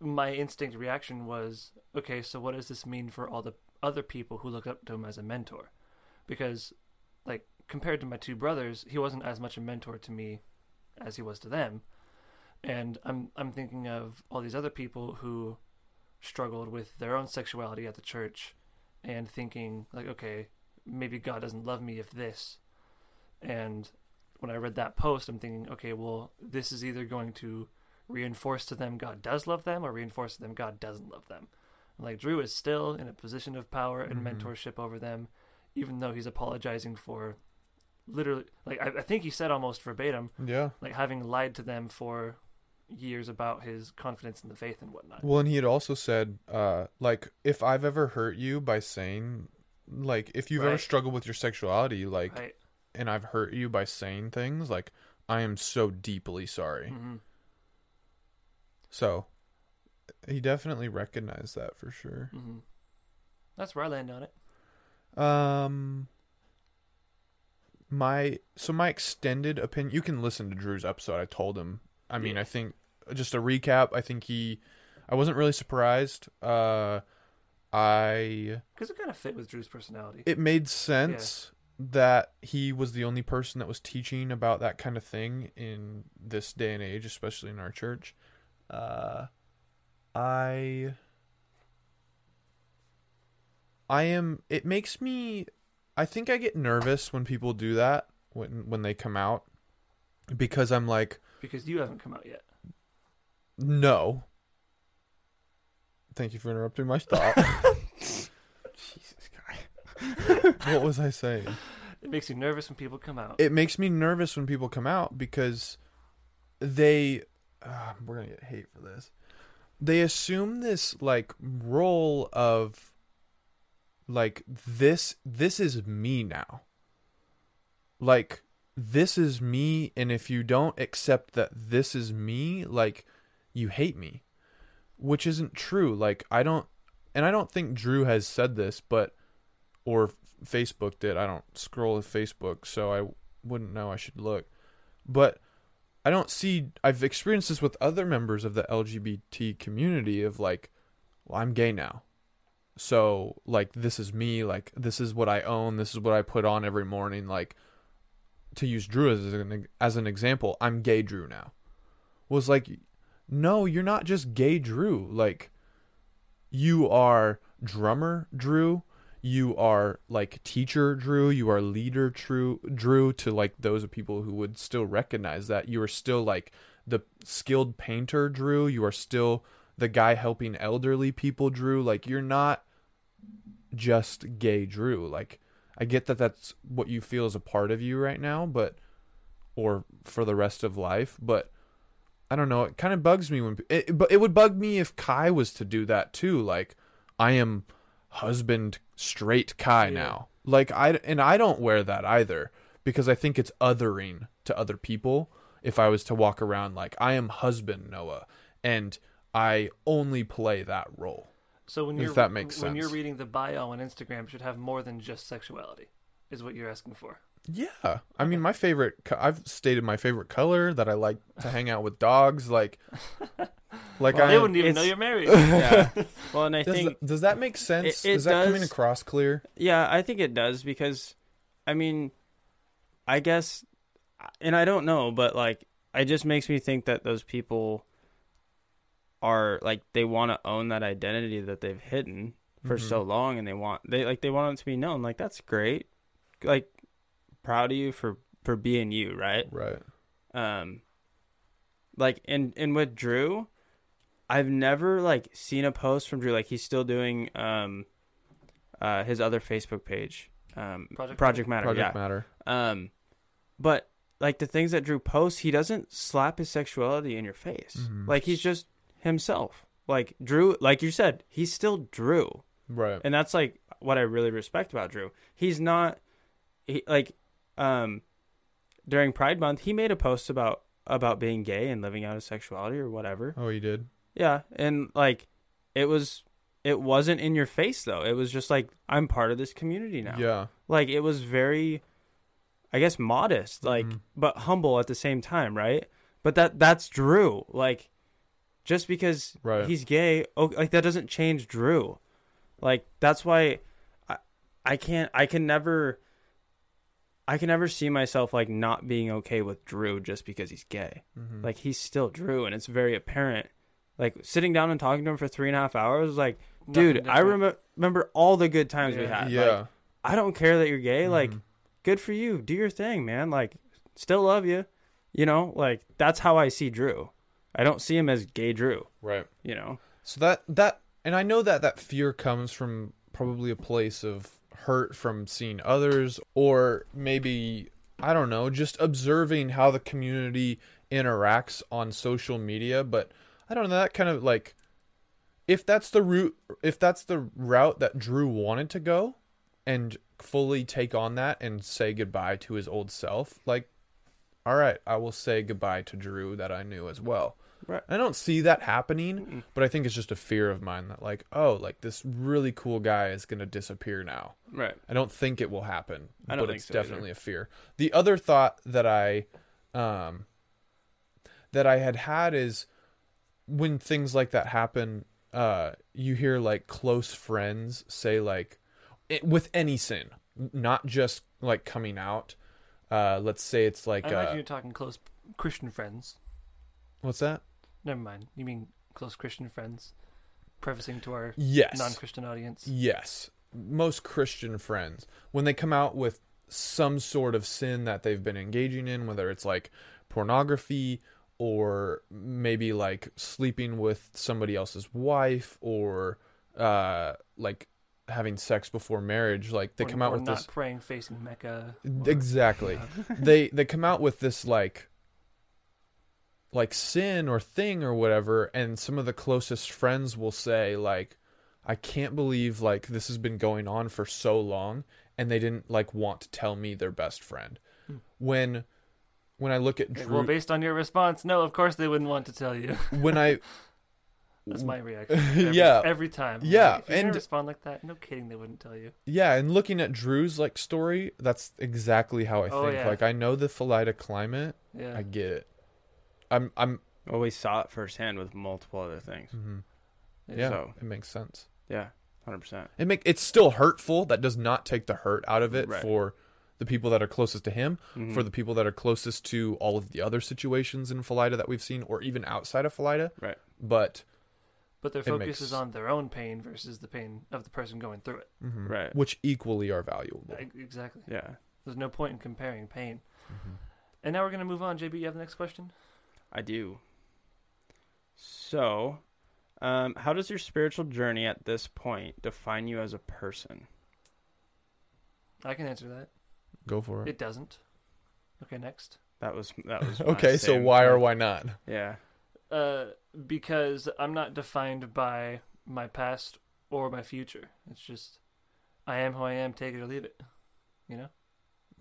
my instinct reaction was, okay, so what does this mean for all the other people who look up to him as a mentor? Because, like, compared to my two brothers, he wasn't as much a mentor to me as he was to them. And I'm I'm thinking of all these other people who struggled with their own sexuality at the church and thinking like, okay, maybe God doesn't love me if this. And when I read that post, I'm thinking, okay, well, this is either going to reinforce to them God does love them or reinforce to them God doesn't love them. Like Drew is still in a position of power and Mhm. mentorship over them, even though he's apologizing for literally, like, I, I think he said almost verbatim, Yeah. like having lied to them for years about his confidence in the faith and whatnot. Well, and he had also said, uh, like, if I've ever hurt you by saying, like, if you've ever struggled with your sexuality, like, Right. and I've hurt you by saying things, like, I am so deeply sorry. hmm So, he definitely recognized that for sure. hmm That's where I land on it. Um, my so my extended opinion. You can listen to Drew's episode. I told him. I mean, Yeah. I think just a recap. I think he. I wasn't really surprised. Uh, I Because it kind of fit with Drew's personality. it made sense that he was the only person that was teaching about that kind of thing in this day and age, especially in our church. Uh, I I am it makes me I think I get nervous when people do that when when they come out because I'm like because you haven't come out yet. No. Thank you for interrupting my thought. Jesus, guy. what was I saying? It makes you nervous when people come out. it makes me nervous when people come out because they uh, we're gonna get hate for this they assume this like role of like this this is me now like this is me and if you don't accept that this is me like you hate me which isn't true like i don't and i don't think drew has said this but or Facebook did. I don't scroll Facebook, so I wouldn't know. I should look. But I don't see. I've experienced this with other members of the LGBT community of like, well, I'm gay now. So, like, this is me. Like, this is what I own. This is what I put on every morning. Like, to use Drew as an, as an example, I'm gay Drew now. Was like, no, you're not just gay Drew. Like, you are drummer Drew. You are like teacher Drew, you are leader Drew, Drew to like those people who would still recognize that. You are still like the skilled painter Drew, you are still the guy helping elderly people Drew, like you're not just gay Drew. Like I get that that's what you feel is a part of you right now, but or for the rest of life, but I don't know, it kind of bugs me when it, but it would bug me if Kai was to do that too, like I am husband straight Kai Yeah. now. Like I and I don't wear that either because I think it's othering to other people if I was to walk around like I am husband Noah and I only play that role. So when you're that makes when you're reading the bio on Instagram, it should have more than just sexuality, is what you're asking for. Yeah. I mean my favorite. I've stated my favorite color that I like to hang out with dogs like like Well, I they wouldn't even know you're married. Yeah. Well, and I does, think that, does that make sense? It- it Is that coming across clear? Yeah, I think it does because, I mean, I guess, and I don't know, but like, it just makes me think that those people are like they want to own that identity that they've hidden for Mhm. so long, and they want they like they want it to be known. Like that's great, like proud of you for for being you, right? Right. um like and and with Drew, I've never like seen a post from Drew like he's still doing um uh his other Facebook page. Um Project Project, Matter, Project yeah. Matter. Um but like the things that Drew posts, he doesn't slap his sexuality in your face. Mhm. Like he's just himself. Like Drew, like you said, he's still Drew. Right. And that's like what I really respect about Drew. He's not he like um during Pride Month, he made a post about about being gay and living out his sexuality or whatever. Oh, he did. Yeah, and like it was it wasn't in your face though. It was just like I'm part of this community now. Yeah. Like it was very I guess modest, like Mhm. but humble at the same time, right? But that that's Drew. Like just because Right. he's gay, oh, like that doesn't change Drew. Like that's why I I can't I can never I can never see myself like not being okay with Drew just because he's gay. Mhm. Like he's still Drew, and it's very apparent. Like sitting down and talking to him for three and a half hours, like, Nothing dude, I different. remember remember all the good times we had. yeah. Like, I don't care that you're gay. Like, Mhm. good for you. Do your thing, man. Like, still love you. You know, like that's how I see Drew. I don't see him as gay Drew. right. You know. So that that and I know that that fear comes from probably a place of hurt from seeing others or maybe I don't know, just observing how the community interacts on social media, but I don't know that kind of like if that's the route if that's the route that Drew wanted to go and fully take on that and say goodbye to his old self, like all right, I will say goodbye to Drew that I knew as well. Right. I don't see that happening, Mm-mm. but I think it's just a fear of mine that like, oh, like this really cool guy is going to disappear now. Right. I don't think it will happen, I don't but think it's so either. definitely a fear. The other thought that I um that I had had is when things like that happen, uh you hear like close friends say like it, with any sin, not just like coming out. Uh let's say it's like I imagine uh you're talking close Christian friends. what's that? Never mind. You mean close Christian friends? Prefacing to our Yes. non-Christian audience. Yes. Most Christian friends, when they come out with some sort of sin that they've been engaging in, whether it's like pornography or maybe like sleeping with somebody else's wife or uh like having sex before marriage, like they Or- come out or with not this praying facing Mecca. or- exactly. they they come out with this like like sin or thing or whatever and some of the closest friends will say like I can't believe like this has been going on for so long and they didn't like want to tell me their best friend. Hmm. When when I look at Drew Well, based on your response, no, of course they wouldn't want to tell you. when I That's my reaction. Every, Yeah. Every time. I'm Yeah, like, and- respond like that, no kidding, they wouldn't tell you. yeah, and looking at Drew's like story, that's exactly how I Oh, think. yeah. Like I know the Philida climate. Yeah. I get it. I'm I'm Well, we saw it firsthand with multiple other things. mhm. yeah, So- it makes sense. Yeah, hundred percent. It make it's still hurtful. That does not take the hurt out of it Right. for the people that are closest to him, Mm-hmm. for the people that are closest to all of the other situations in Philida that we've seen, or even outside of Philida. Right. But But their focus makes- is on their own pain versus the pain of the person going through it. mhm, Right. which equally are valuable. Exactly. Yeah, There's no point in comparing pain. Mhm. And now we're gonna move on. JB, you have the next question. I do. So, um, how does your spiritual journey at this point define you as a person? I can answer that. Go for it. It doesn't. Okay, next. That was that was okay, so same why or why not? Yeah, Uh, because I'm not defined by my past or my future. It's just I am who I am. Take it or leave it. You know.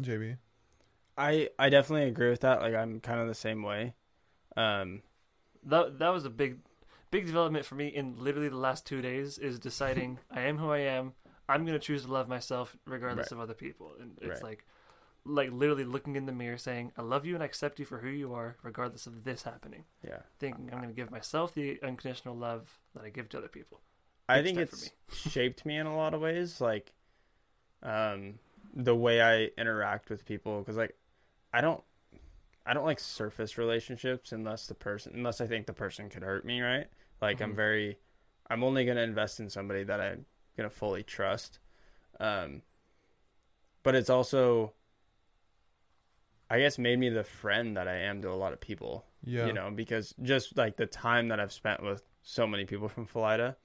JB. I I definitely agree with that. Like I'm kind of the same way. Um, That that was a big, big development for me in literally the last two days. Is deciding I am who I am. I'm gonna choose to love myself regardless Right. of other people. And it's Right. like, like literally looking in the mirror, saying I love you and I accept you for who you are, regardless of this happening. yeah. Thinking I'm gonna give myself the unconditional love that I give to other people. I think it's shaped me in a lot of ways, like um, the way I interact with people. Because like, I don't, I don't like surface relationships unless the person, unless I think the person could hurt me. Right? Like I'm Mhm. very, I'm only gonna invest in somebody that I'm gonna fully trust. Um, but it's also, I guess, made me the friend that I am to a lot of people Yeah. you know, because just like the time that I've spent with so many people from Philida,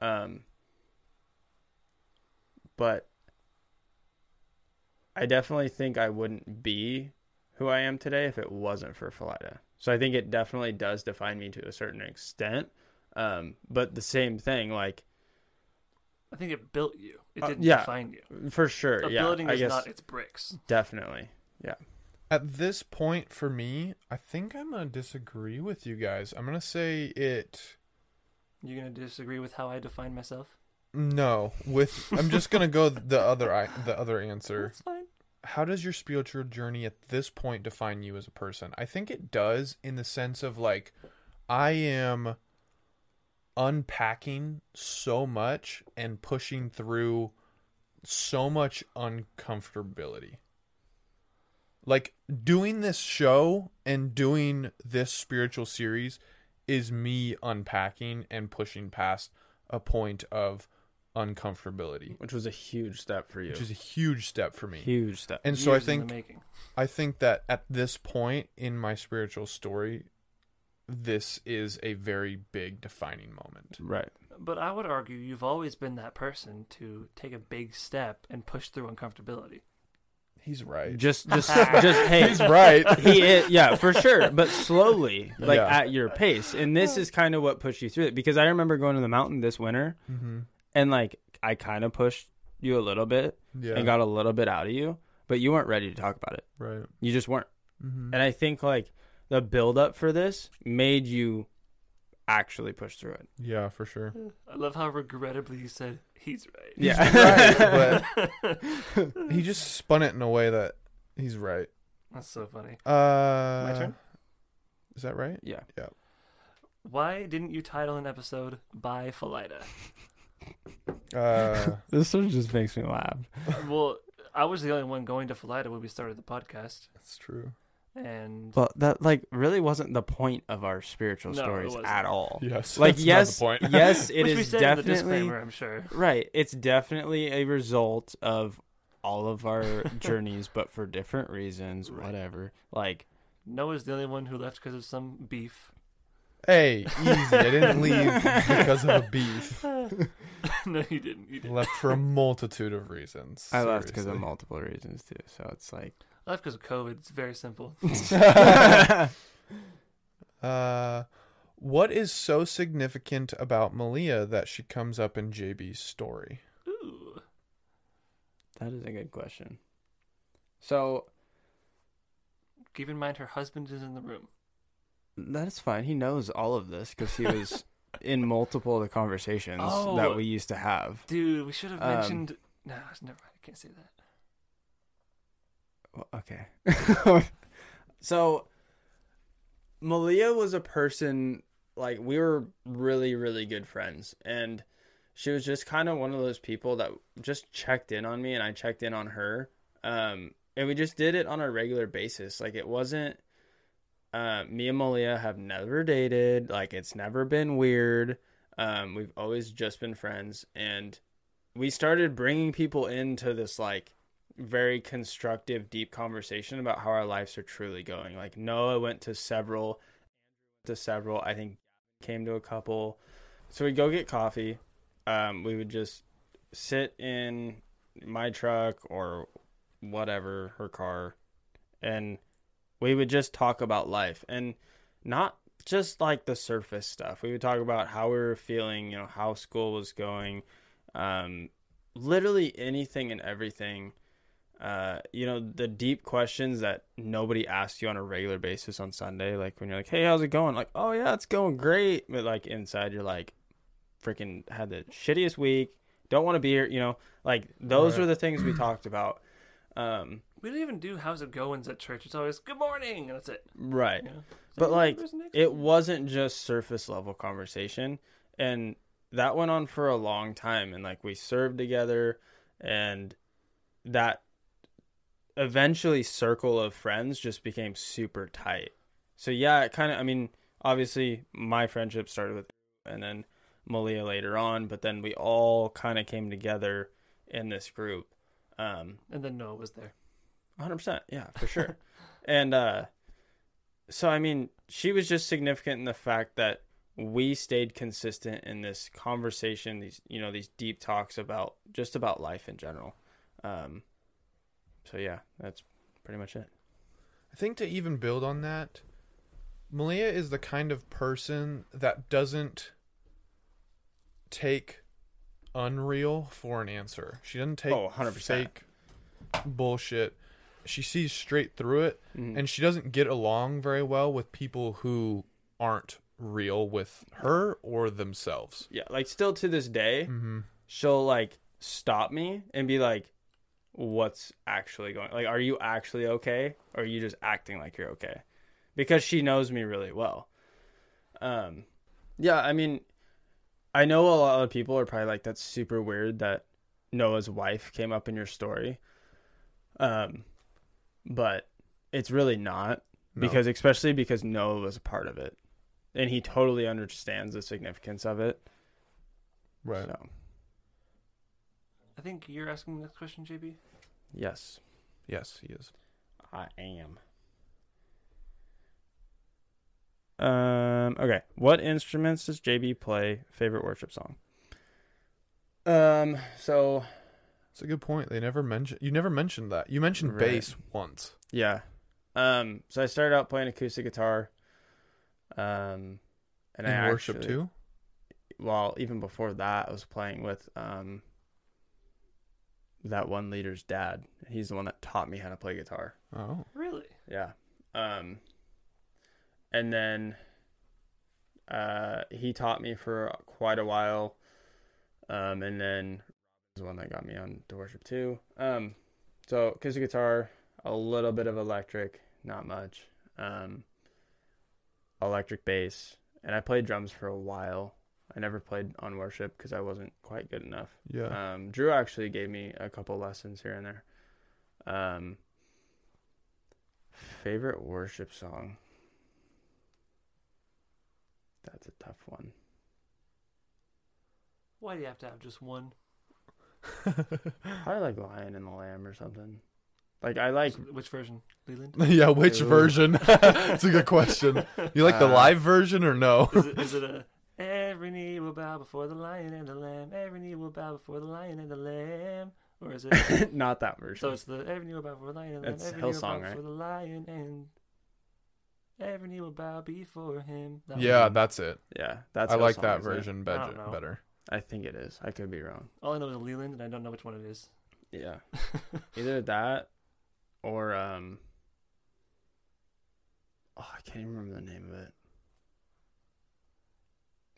um, but I definitely think I wouldn't be who I am today if it wasn't for Philida. So I think it definitely does define me to a certain extent. Um, but the same thing, like I think it built you. It Uh, didn't yeah. define you. for sure, A yeah, building I is guess not its bricks. definitely, Yeah. At this point, for me, I think I'm gonna disagree with you guys. I'm gonna say it. You're gonna disagree with how I define myself? No, with I'm just gonna go the other I, the other answer. How does your spiritual journey at this point define you as a person? I think it does in the sense of like I am unpacking so much and pushing through so much uncomfortability. Like doing this show and doing this spiritual series is me unpacking and pushing past a point of uncomfortability, which was a huge step for you. which is a huge step for me. huge step. And so I Years in the think making. I think that at this point in my spiritual story, this is a very big defining moment. right. But I would argue you've always been that person to take a big step and push through uncomfortability. He's right. Just, just, just. Hey, He's right. he is, yeah, for sure, but slowly, like Yeah. at your pace. And this is kind of what pushed you through it because I remember going to the mountain this winter, hmm and like I kind of pushed you a little bit Yeah. and got a little bit out of you, but you weren't ready to talk about it. right. You just weren't. hmm And I think like the build up for this made you actually push through it. Yeah, for sure. I love how regrettably you said he's right. Yeah. right, He just spun it in a way that he's right. That's so funny. Uh, My turn? Is that right? Yeah. Yeah. Why didn't you title an episode by Philida? Uh, This one just makes me laugh. well, I was the only one going to Philida when we started the podcast, that's true. and Well, that like really wasn't the point of our spiritual No, it stories wasn't. at all. Yes. Like that's yes, not the point. yes, it which is we said in the definitely disclaimer, I'm sure. right. It's definitely a result of all of our journeys, but for different reasons. Right. Whatever. Like Noah's the only one who left because of some beef. Hey, easy. I didn't leave because of a beef. no, you didn't. You didn't. left for a multitude of reasons. I left because of seriously. multiple reasons too. So it's like I left because of COVID. It's very simple. Uh, what is so significant about Malia that she comes up in JB's story? Ooh. that is a good question. So Keep in mind her husband is in the room. That's fine. He knows all of this because he was in multiple of the conversations Oh. that we used to have. Dude, we should have Um, mentioned. No, never mind. I can't say that. Well, okay. so Malia was a person like we were really really good friends and she was just kind of one of those people that just checked in on me and I checked in on her. Um and we just did it on a regular basis. Like it wasn't uh, me and Malia have never dated. Like it's never been weird. Um, we've always just been friends, and we started bringing people into this like very constructive, deep conversation about how our lives are truly going. Like Noah went to several, Andrew to several. I think came to a couple. So we'd go get coffee. Um, we would just sit in my truck or whatever her car, and we would just talk about life and not just like the surface stuff. We would talk about how we were feeling, you know, how school was going, um, literally anything and everything. Uh, you know, the deep questions that nobody asks you on a regular basis on Sunday, like when you're like, "Hey, how's it going?" Like, "Oh yeah, it's going great," but like inside you're like, "Freaking had the shittiest week. Don't want to be here." You know, like those Right. were the things we talked about. Um, We don't even do how's it goings at church. It's always good morning, and that's it. right. You know? But, like, where's the next it wasn't just surface level conversation and that went on for a long time and like we served together and that eventually circle of friends just became super tight so yeah it kind of i mean obviously my friendship started with and then malia later on but then we all kind of came together in this group um And then Noah was there. 100% yeah for sure and uh so i mean she was just significant in the fact that we stayed consistent in this conversation these you know these deep talks about just about life in general um so yeah that's pretty much it I think to even build on that, Malia is the kind of person that doesn't take unreal for an answer. She doesn't take Oh, 100%. fake bullshit. She sees straight through it Mhm. and she doesn't get along very well with people who aren't real with her or themselves. yeah, like still to this day, Mm-hmm. she'll like stop me and be like, "What's actually going? Like, are you actually okay, or are you just acting like you're okay?" Because she knows me really well. Um, yeah, I mean, I know a lot of people are probably like, "That's super weird that Noah's wife came up in your story." Um, but it's really not because especially because Noah was a part of it, and he totally understands the significance of it. right. So I think you're asking the next question, JB. yes. Yes, he is. I am. Um. Okay. What instruments does JB play? Favorite worship song. Um. So It's a good point. They never mentioned you never mentioned that. You mentioned Right. bass once. yeah. Um. So I started out playing acoustic guitar. Um. And in I worship actually- too. Well, even before that, I was playing with um. That one leader's dad. He's the one that taught me how to play guitar. Oh. Really? Yeah. Um and then uh he taught me for quite a while. Um and then was the one that got me on to worship too. Um so acoustic guitar, a little bit of electric, not much. Um electric bass, and I played drums for a while. I never played on worship because I wasn't quite good enough. Yeah. Um, Drew actually gave me a couple lessons here and there. Um, favorite worship song. That's a tough one. Why do you have to have just one? Probably like Lion and the Lamb or something. Like I like Which version? Leeland? yeah, which Ooh. version? It's a good question. You like the Uh, live version or no? Is it, is it a every knee will bow before the lion and the lamb? Every knee will bow before the lion and the lamb. Or is it? not that version. so it's the every knee will bow before the lion and the lamb. That's Every knee will Hillsong, bow right? before the lion and every knee will bow before him. That yeah, one. that's it. yeah, that's I like Hillsong, that isn't it? version I don't better. know. better. I think it is. I could be wrong. All I know is Leeland, and I don't know which one it is. Yeah, either that or um. Oh, I can't even remember the name of it.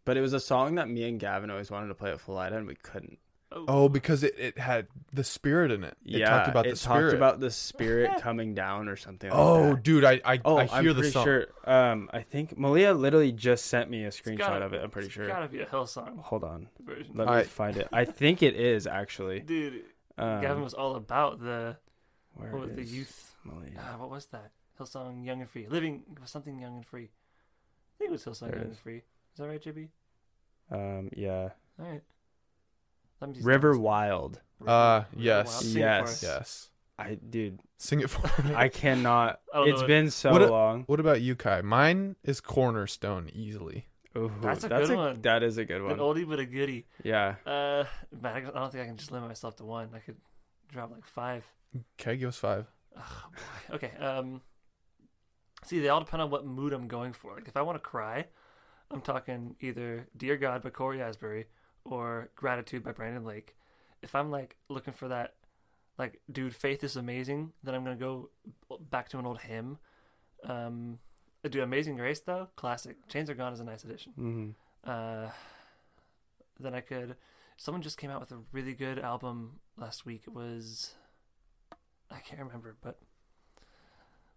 But it was a song that me and Gavin always wanted to play at Full Ida, and we couldn't. Oh, because it, it had the spirit in it. It yeah, talked about it the spirit. talked about the spirit coming down or something. Like oh, that. dude, I I, oh, I am hear the pretty song. sure. Um, I think Malia literally just sent me a screenshot gotta- of it. I'm pretty it's sure. gotta be a Hillsong Hold on, version. let me I- find it. I think it is actually. Dude, Um, Gavin was all about the where what was the youth. Malia? Ah, what was that? Hillsong Young and Free. Living something young and free. I think it was Hillsong There Young is. and Free. Is that right, JB? Um, yeah, All right. Let me just River double- Wild. Uh, yes. Wild. Sing it for Yes. us. Yes. I dude, Sing it for me. I cannot. I don't know it. been so What a- long. What about you, Kai? Mine is Cornerstone easily. Ooh, That's a good one. That is a good An one. oldie but a goodie. Yeah. Uh, man, I don't- I don't think I can just limit myself to one. I could drop like five. Okay, give us five. Oh, boy. Okay. Um. See, they all depend on what mood I'm going for. Like, if I want to cry, I'm talking either "Dear God" by Cory Asbury or "Gratitude" by Brandon Lake. If I'm like looking for that, like, dude, faith is amazing, then I'm gonna go back to an old hymn. Um, dude, Amazing Grace though, classic. Chains Are Gone is a nice addition. hmm Uh, then I could. Someone just came out with a really good album last week. It was. I can't remember, but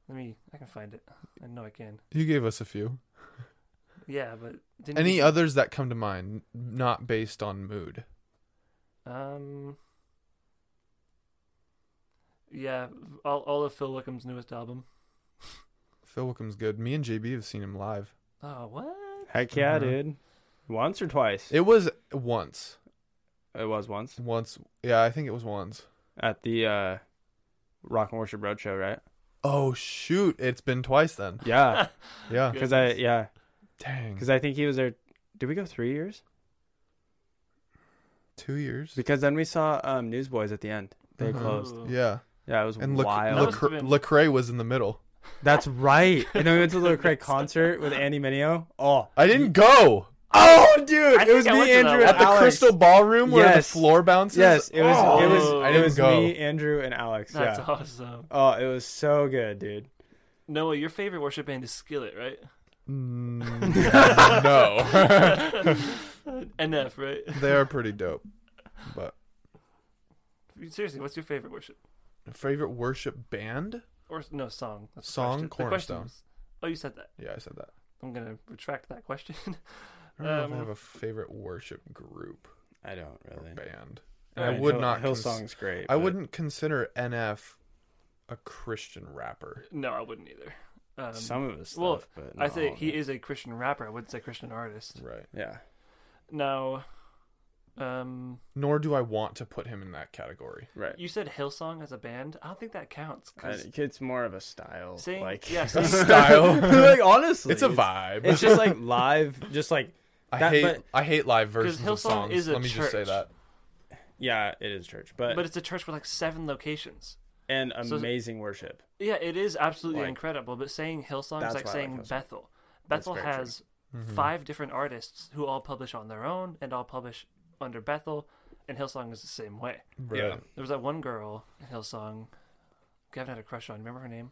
let me. I can find it. I know I can. You gave us a few. Yeah, but didn't Any you- others that come to mind, not based on mood? Um. Yeah, all all of Phil Wickham's newest album. Phil Wickham's good. Me and JB have seen him live. Oh what? Heck yeah, Uh-huh. dude. Once or twice? It was once. It was once Once. Yeah, I think it was once. at the uh, Rock and Worship Roadshow, right? Oh shoot! It's been twice then. Yeah, Yeah. Because I yeah, Dang. because I think he was there. Did we go three years? Two years. Because then we saw um, Newsboys at the end. They Uh-huh. closed. Yeah. Yeah, it was And Lec- wild. That must Lecrae, been- Lecrae was in the middle. That's right. And then we went to the Lecrae concert with Andy Mineo. Oh, I didn't go. Oh, dude, I it was I went me, to that Andrew, one. and At the Alex. Crystal Ballroom where Yes. the floor bounces. Yes, it was. Oh, it was. I it didn't was go. me, Andrew, and Alex. That's yeah. awesome. Oh, it was so good, dude. Noah, your favorite worship band is Skillet, right? Mm, no, NF, right? they are pretty dope. But Seriously, what's your favorite worship favorite worship band? or no song? That's Song, question. Cornerstone. oh, you said that. Yeah, I said that. I'm gonna retract that question. I don't know if I Um, have a favorite worship group I don't really. or band. And I I would Hill- not. cons- Hillsong's great. I but- wouldn't consider NF a Christian rapper. no, I wouldn't either. Um, Some of his stuff, well, but I not say all of he it. is a Christian rapper. I wouldn't say Christian artist. Right. Yeah. Now, um, Nor do I want to put him in that category. Right. you said Hillsong as a band. I don't think that counts. I, 'cause it's more of a style. Saying- like yeah, A saying- style. like honestly, it's a vibe. It's just like live, just like I that- hate but- I hate live versions of songs. is a Let me just say that. yeah, it is church, but, but it's a church with like seven locations. And so- amazing worship. Yeah, it is absolutely Like- incredible. But saying Hillsong is like why I like saying Bethel. Bethel has Mm-hmm. five different artists who all publish on their own and all publish under Bethel, and Hillsong is the same way. Right. Yeah. There was that one girl in Hillsong. Gavin had a crush on. Remember her name?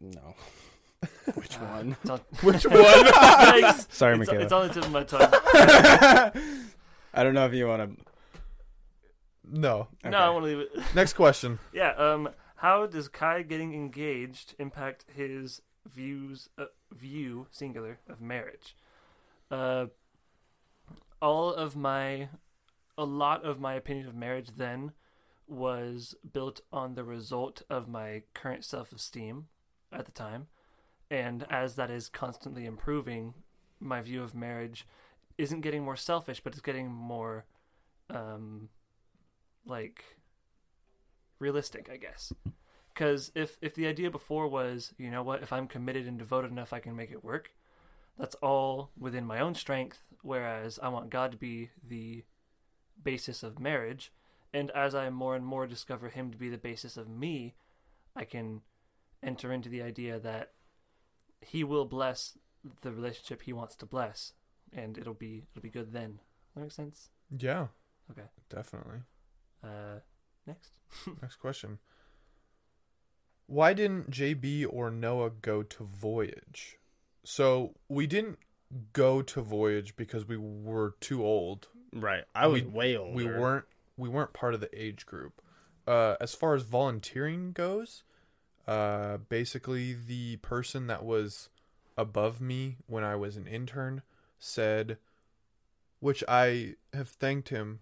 No. Which Uh, one? It's Which one? Yikes. Sorry, it's, Michaela. it's on the tip of my tongue. I don't know if you want to. no. No, I want to leave it. Next question. Yeah. Um. How does Kai getting engaged impact his views, uh, view singular of marriage? Uh, all of my, a lot of my opinion of marriage then was built on the result of my current self-esteem at the time, and as that is constantly improving, my view of marriage isn't getting more selfish, but it's getting more, um, like realistic, I guess. Because if if the idea before was, you know what, if I'm committed and devoted enough, I can make it work. That's all within my own strength. Whereas I want God to be the basis of marriage, and as I more and more discover Him to be the basis of me, I can enter into the idea that He will bless the relationship He wants to bless, and it'll be it'll be good then. That makes sense. Yeah. Okay. Definitely. Uh, next. Next question. Why didn't JB or Noah go to Voyage? So we didn't go to Voyage because we were too old. Right. I was We- way older. We weren't we weren't part of the age group. Uh, as far as volunteering goes, uh, basically the person that was above me when I was an intern said, which I have thanked him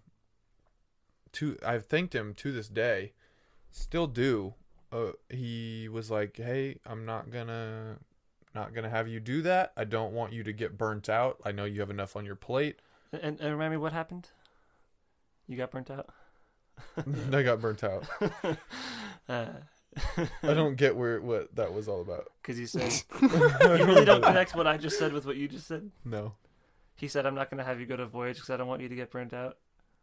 to. I've thanked him to this day, still do. Uh, he was like, "Hey, I'm not gonna." Not gonna have you do that. I don't want you to get burnt out. I know you have enough on your plate. And, and remind me what happened. You got burnt out. I got burnt out. Uh, I don't get where what that was all about. because you said you really don't connect what I just said with what you just said. No. He said, "I'm not going to have you go to Voyage because I don't want you to get burnt out,"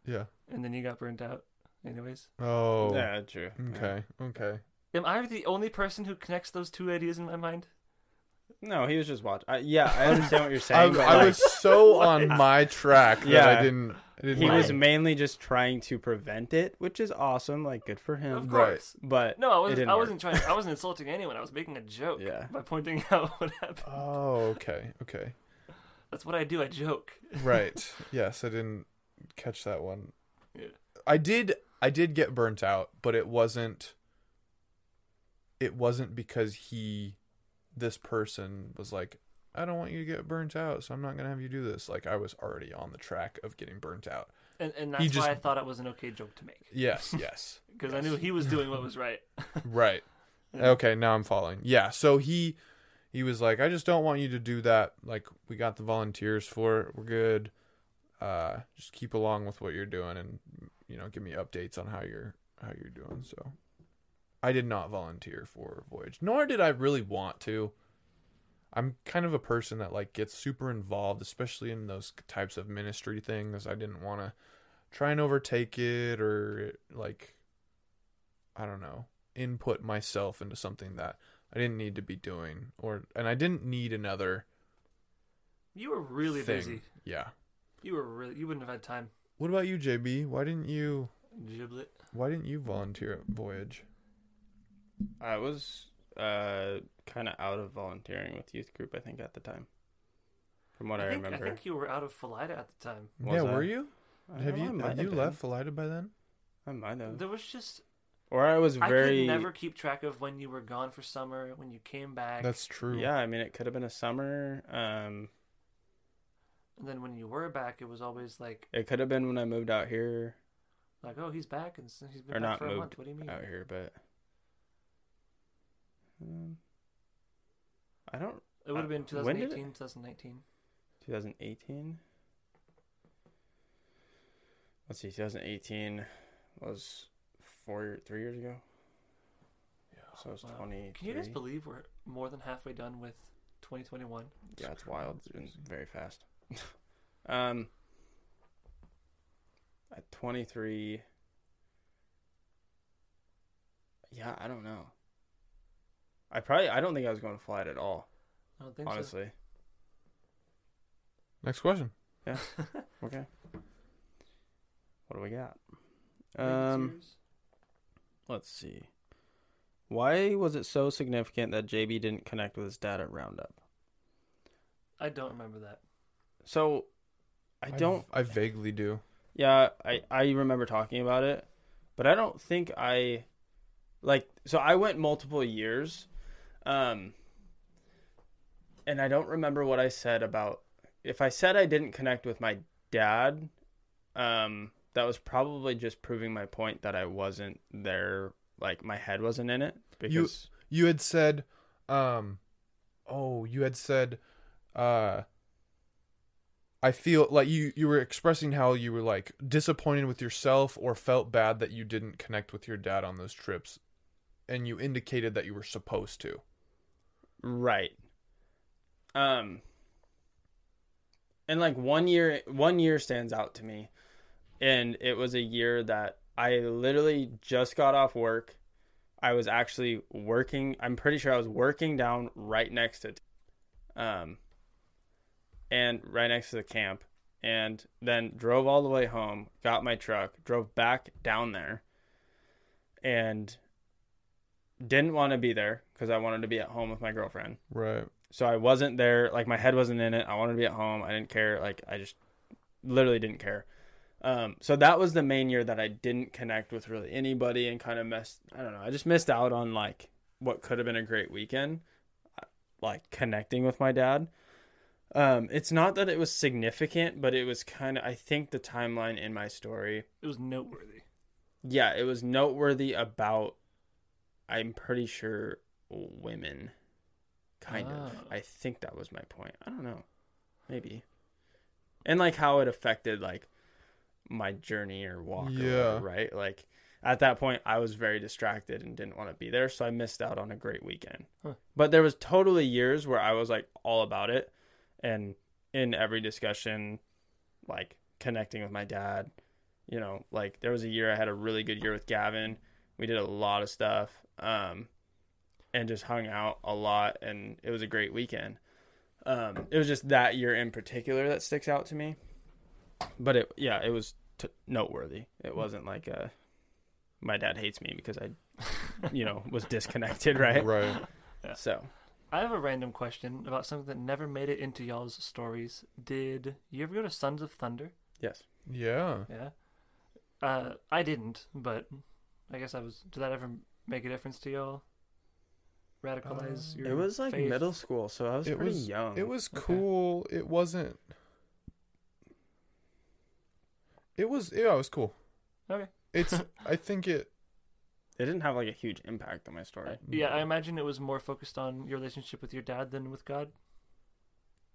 Yeah. and then you got burnt out. Anyways, Oh. Yeah, true. Okay. Okay. am I the only person who connects those two ideas in my mind? No, he was just watching. I, yeah, I understand what you're I, saying. but I like, was so on my track that Yeah. I didn't. I didn't he know. was mainly just trying to prevent it, which is awesome. Like, good for Of him. Right. course. But No, I it wasn't. didn't I work. wasn't trying. I wasn't insulting anyone. I was making a joke Yeah. by pointing out what happened. Oh. Okay. Okay. That's what I do. I joke. Right. yes, I didn't catch that one. Yeah. I did. I did get burnt out, but it wasn't. It wasn't because he, this person was like, I don't want you to get burnt out, so I'm not gonna have you do this. Like I was already on the track of getting burnt out. And and He that's why just- I thought it was an okay joke to make Yes. Yes. because I knew he was doing what was right. Right. Yeah. Okay, now I'm following. Yeah, so he he was like, I just don't want you to do that. Like we got the volunteers for it. We're good. Uh just keep along with what you're doing and you know, give me updates on how you're how you're doing. So I did not volunteer for Voyage, nor did I really want to. I'm kind of a person that like gets super involved, especially in those types of ministry things. I didn't want to try and overtake it or like I don't know, input myself into something that I didn't need to be doing or and I didn't need another You were really thing. busy. Yeah. You were really you wouldn't have had time. What about you, JB? Why didn't you Giblet. why didn't you volunteer at Voyage? I was uh kind of out of volunteering with youth group. I think at the time, from what I, think, remember. I think you were out of Philida at the time. Was yeah, I? were you? I Have don't know, you have you been. left Philida by then? I might have. There was just Or I was I very. could never keep track of when you were gone for summer, when you came back, That's true. Yeah, I mean, it could have been a summer. Um, and then when you were back, it was always like it could have been when I moved out here, like oh he's back and s- he's been or back not for a moved month. What do you mean? out here, but. Um, I don't. It would have been Uh, when did 2018, 2019. 2018. Let's see, 2018 was four, three years ago. Yeah. So it's Wow. 20. Can you guys believe we're more than halfway done with 2021? Yeah, it's wild. It's been very fast. um, at 23. Yeah, I don't know. I probably I don't think I was going to fly it at all. I don't think honestly. Next question. Yeah. Okay. What do we got? Um, let's see. Why was it so significant that JB didn't connect with his dad at Roundup? I don't remember that. So, I don't. I vaguely do. Yeah, I I remember talking about it, but I don't think I like so I went multiple years um and I don't remember what I said about if I said I didn't connect with my dad um that was probably just proving my point that I wasn't there like my head wasn't in it because You had said, um, oh, you had said, uh, I feel like you you were expressing how you were like disappointed with yourself or felt bad that you didn't connect with your dad on those trips, and you indicated that you were supposed to. Right. Um and like one year one year stands out to me. And it was a year that I literally just got off work. I was actually working I'm pretty sure I was working down right next to um and right next to the camp and then drove all the way home, got my truck, drove back down there and didn't want to be there because I wanted to be at home with my girlfriend. Right. So I wasn't there. Like my head wasn't in it. I wanted to be at home. I didn't care. Like I just literally didn't care. Um, so that was the main year that I didn't connect with really anybody and kind of missed. I don't know. I just missed out on like what could have been a great weekend, like connecting with my dad. Um, it's not that it was significant, but it was kind of. I think the timeline in my story It was noteworthy. yeah, it was noteworthy about I'm pretty sure women kind of. Ah. I think that was my point. I don't know. Maybe. And like how it affected like my journey or walk or Yeah. whatever, right? Like at that point I was very distracted and didn't want to be there, so I missed out on a great weekend. Huh. But there was totally years where I was like all about it and in every discussion like connecting with my dad you know like there was a year i had a really good year with gavin. We did a lot of stuff um and just hung out a lot and it was a great weekend. Um it was just that year in particular that sticks out to me. But it yeah it was t- noteworthy. It wasn't like uh my dad hates me because i you know was disconnected right? Right. Yeah. so I have a random question about something that never made it into y'all's stories. Did you ever go to Sons of Thunder? yes Yeah. Yeah. Uh, I didn't, but I guess I was. Did that ever make a difference to y'all? Radicalize Uh, your it was like faith? middle school so i was It pretty was- young It was Okay. cool. It wasn't. It was yeah, it was cool. Okay. It's I think it it didn't have like a huge impact on my story Yeah, I imagine it was more focused on your relationship with your dad than with God.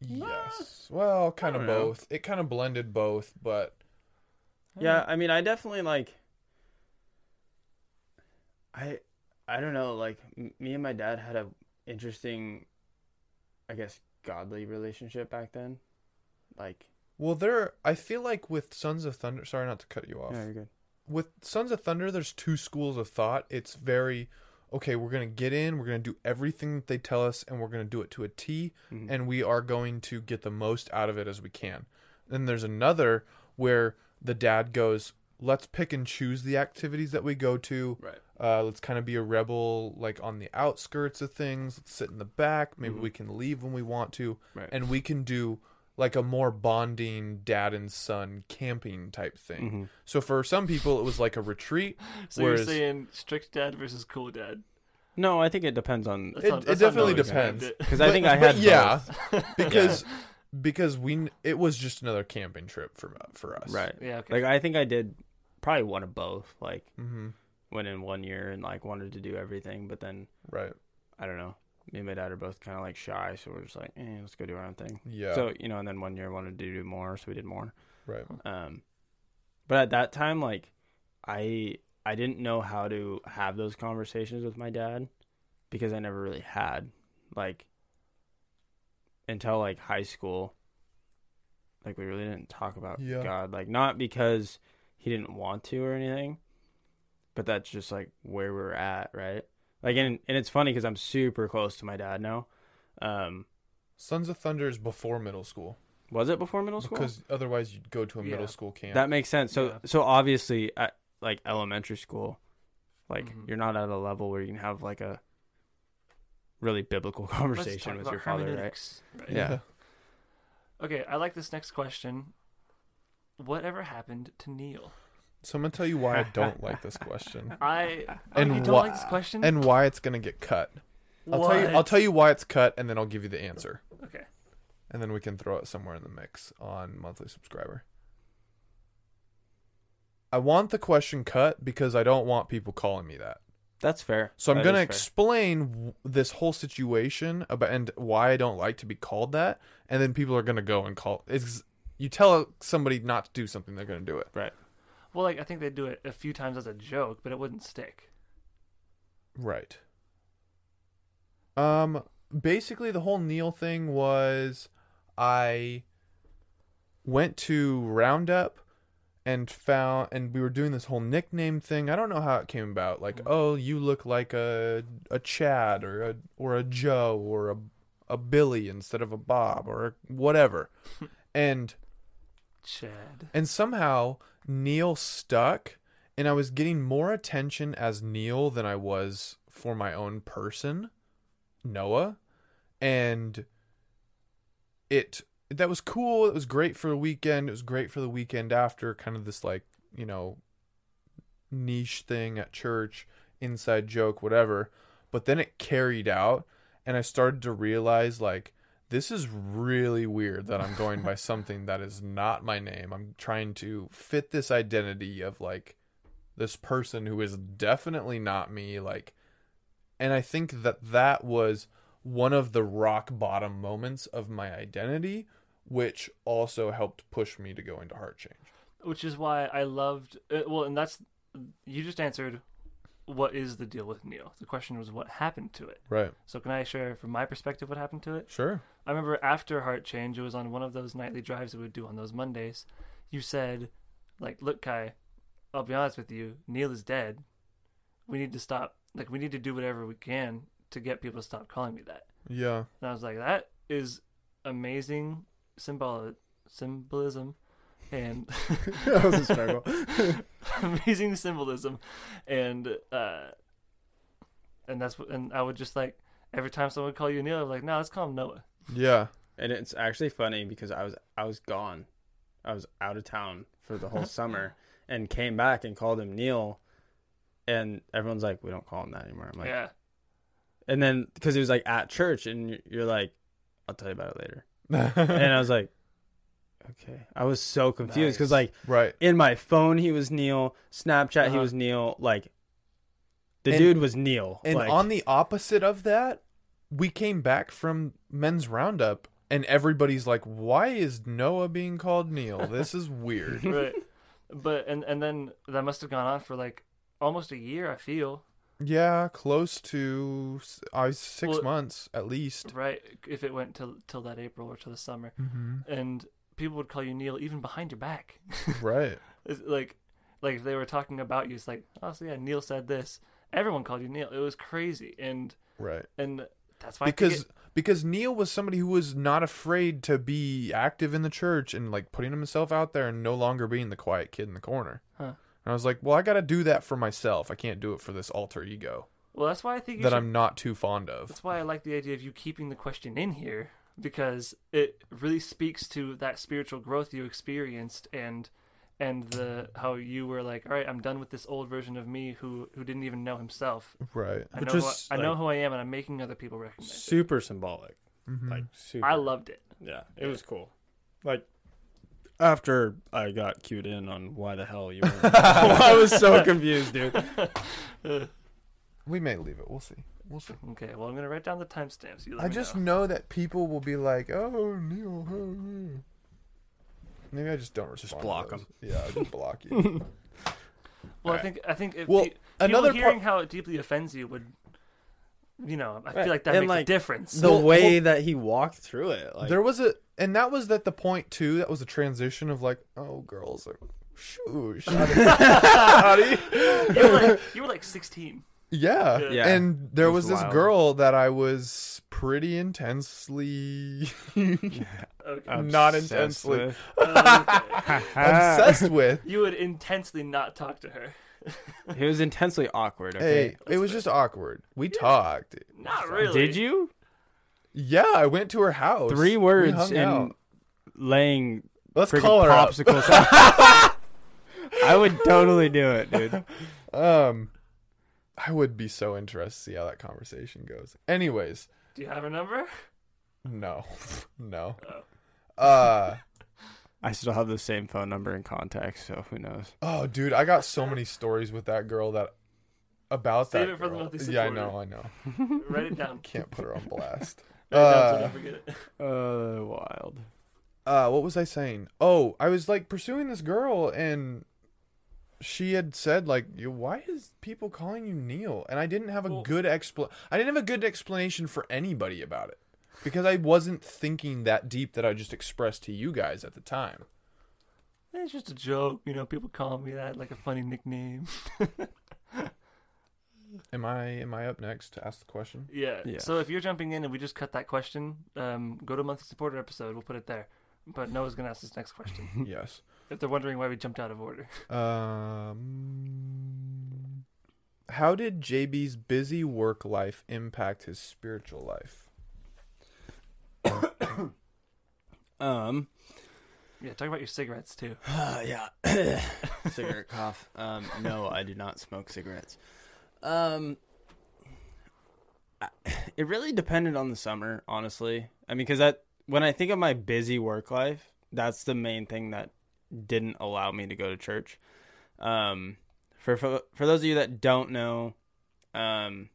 yes. Well, kind of don't know. both. It kind of blended both, but Yeah, I mean, I definitely like. I, I don't know. Like m- me and my dad had a interesting, I guess, godly relationship back then. Like, well, there. I feel like with Sons of Thunder. Sorry, not to cut you off. yeah, you're good. With Sons of Thunder, there's two schools of thought. It's very okay. We're gonna get in. We're gonna do everything that they tell us, and we're gonna do it to a T, Mhm. and we are going to get the most out of it as we can. Then there's another where the dad goes, "Let's pick and choose the activities that we go to. Right. Uh, let's kind of be a rebel, like on the outskirts of things. Let's sit in the back. Maybe Mhm. we can leave when we want to, Right. and we can do like a more bonding dad and son camping type thing. hmm So for some people, it was like a retreat. So Whereas- you're saying strict dad versus cool dad? No, I think it depends on That's It- not- it definitely depends. because I think I but had yeah, both. because because we it was just another camping trip for for us. right. Yeah. Okay. Like I think I did probably one of both. Like hmm went in one year and like wanted to do everything, but then Right. I don't know. Me and my dad are both kind of like shy, so we're just like, eh, let's go do our own thing. Yeah. So you know, and then one year wanted to do more, so we did more. right. Um, but at that time, like, I I didn't know how to have those conversations with my dad because I never really had like until like high school. Like we really didn't talk about Yeah. God, like not because he didn't want to or anything, but that's just like where we're at, right? Like, and and it's funny because I'm super close to my dad now. Um, Sons of Thunder is before middle school was it before middle school? because otherwise you'd go to a Yeah. middle school camp. That makes sense. So Yeah. so obviously at like elementary school, like Mhm. you're not at a level where you can have like a really biblical conversation with your father, right? hermeneutics, right? Yeah. Okay, I like this next question. Whatever happened to Neil? So I'm gonna tell you why I don't like this question I oh, And oh, you don't like this question. and why it's gonna get cut. I'll tell you. I'll tell you why it's cut, and then I'll give you the answer, Okay. and then we can throw it somewhere in the mix on monthly subscriber. I want the question cut because I don't want people calling me that. That's fair. So I'm That gonna explain w- this whole situation about and why I don't like to be called that, and then people are gonna go and call. It's you tell somebody not to do something, they're gonna do it. Well, like I think they'd do it a few times as a joke, but it wouldn't stick. Right. Um basically the whole Neil thing was I went to Roundup and found and we were doing this whole nickname thing. I don't know how it came about. Like, oh, you look like a a Chad or a or a Joe or a a Billy instead of a Bob or whatever. and Chad. and somehow Neil stuck, and I was getting more attention as Neil than I was for my own person, Noah. And it that was cool. It was great for the weekend. It was great for the weekend after kind of this like, you know, niche thing at church, inside joke, whatever. But then it carried out and I started to realize like this is really weird that I'm going by something that is not my name. I'm trying to fit this identity of like this person who is definitely not me like and I think that that was one of the rock bottom moments of my identity which also helped push me to go into heart change. Which is why I loved. Uh, well, and that's you just answered. What is the deal with Neil? The question was what happened to it. Right. So can I share from my perspective what happened to it? Sure. I remember after Heart Change, it was on one of those nightly drives that we would do on those Mondays. You said, like, look, Kai, I'll be honest with you, Neil is dead. We need to stop. Like, we need to do whatever we can to get people to stop calling me that. Yeah. And I was like, that is amazing symbol symbolism and that was a struggle. amazing symbolism and uh and that's what and I would just like every time someone would call you Neil, I'm like, no, let's call him Noah. Yeah. And it's actually funny because I was I was gone. I was out of town for the whole summer and came back and called him Neil. And everyone's like, we don't call him that anymore. I'm like, yeah. and then because it was like at church, and you're like, I'll tell you about it later. and I was like, okay. I was so confused because Nice. like right. in my phone he was Neil, Snapchat he Uh-huh. was Neil, like the And- dude was Neil. And like, on the opposite of that, we came back from men's roundup and everybody's like, "Why is Noah being called Neil? This is weird." right. But and and then that must have gone on for like almost a year, I feel. yeah, close to s- uh, 6 Well- months at least. Right. If it went till till that April or till the summer. Mm-hmm. And people would call you Neil even behind your back. Right. It's like like if they were talking about you, it's like, oh so yeah, Neil said this. Everyone called you Neil. It was crazy. And Right. and That's why I think because because Neil was somebody who was not afraid to be active in the church and like putting himself out there and no longer being the quiet kid in the corner. Huh. And I was like, well, I got to do that for myself. I can't do it for this alter ego well, that's why I think you that should, I'm not too fond of. That's why I like the idea of you keeping the question in here because it really speaks to that spiritual growth you experienced and and the how you were like, all right, I'm done with this old version of me who who didn't even know himself. Right. I Which know is, who I, I know who I am, and I'm making other people recognize it. Super symbolic. Mhm. Like super. I loved it. Yeah, it was cool. Like after I got cued in on why the hell you were, I was so confused, dude. we may leave it. We'll see. We'll see. Okay, well I'm gonna write down the timestamps. You let I me just know. know that people will be like, "Oh, Neil." huh, huh." Maybe I just don't respond. to block those. 'em. Yeah, I'll just block you. Well, I Alright. think I think if Well, pe- another people part- hearing how it deeply offends you would, you know, I Right, feel like that and, makes a like, difference. The Well, way well- that he walked through it, like there was a, and that was at the point too. That was a transition of like, "Oh, girls are." Shoo, shoddy. you were like you were like 16. Yeah. Yeah. Yeah. And there was, was this wild. girl that I was pretty intensely Okay. not intensely with. okay. obsessed with. You would intensely not talk to her. It was intensely awkward. Hey, Okay, it was just awkward. We talked. Not really. did you Yeah, I went to her house. three words hung and out. laying Let's call her up. popsicles? I would totally do it, dude. Um, I would be so interested to see how that conversation goes. Anyways, Do you have her number? no, no. Oh. Uh, I still have the same phone number and contact, so who knows? oh, dude, I got so many stories with that girl that about Save that. it for the girl. monthly Yeah, I know, I know. Write it down. Can't put her on blast. Write it down so I Uh, don't forget it. Uh, wild. uh what was i saying oh i was like pursuing this girl and she had said like why is people calling you neil and i didn't have a Well- good expl i didn't have a good explanation for anybody about it because i wasn't thinking that deep that i just expressed to you guys at the time It's just a joke, you know. People call me that, like a funny nickname. am i am i up next to ask the question Yeah. Yeah. So if you're jumping in and we just cut that question, um, go to monthly supporter episode. We'll put it there. But Noah's gonna ask this next question. yes if they're wondering why we jumped out of order. um how did jb's busy work life impact his spiritual life Um, Yeah, talk about your cigarettes too. Uh, yeah, cigarette cough. Um, no, I do not smoke cigarettes. Um, I- it really depended on the summer, honestly. I mean, because that when I think of my busy work life, that's the main thing that didn't allow me to go to church. Um, for for, for those of you that don't know, um,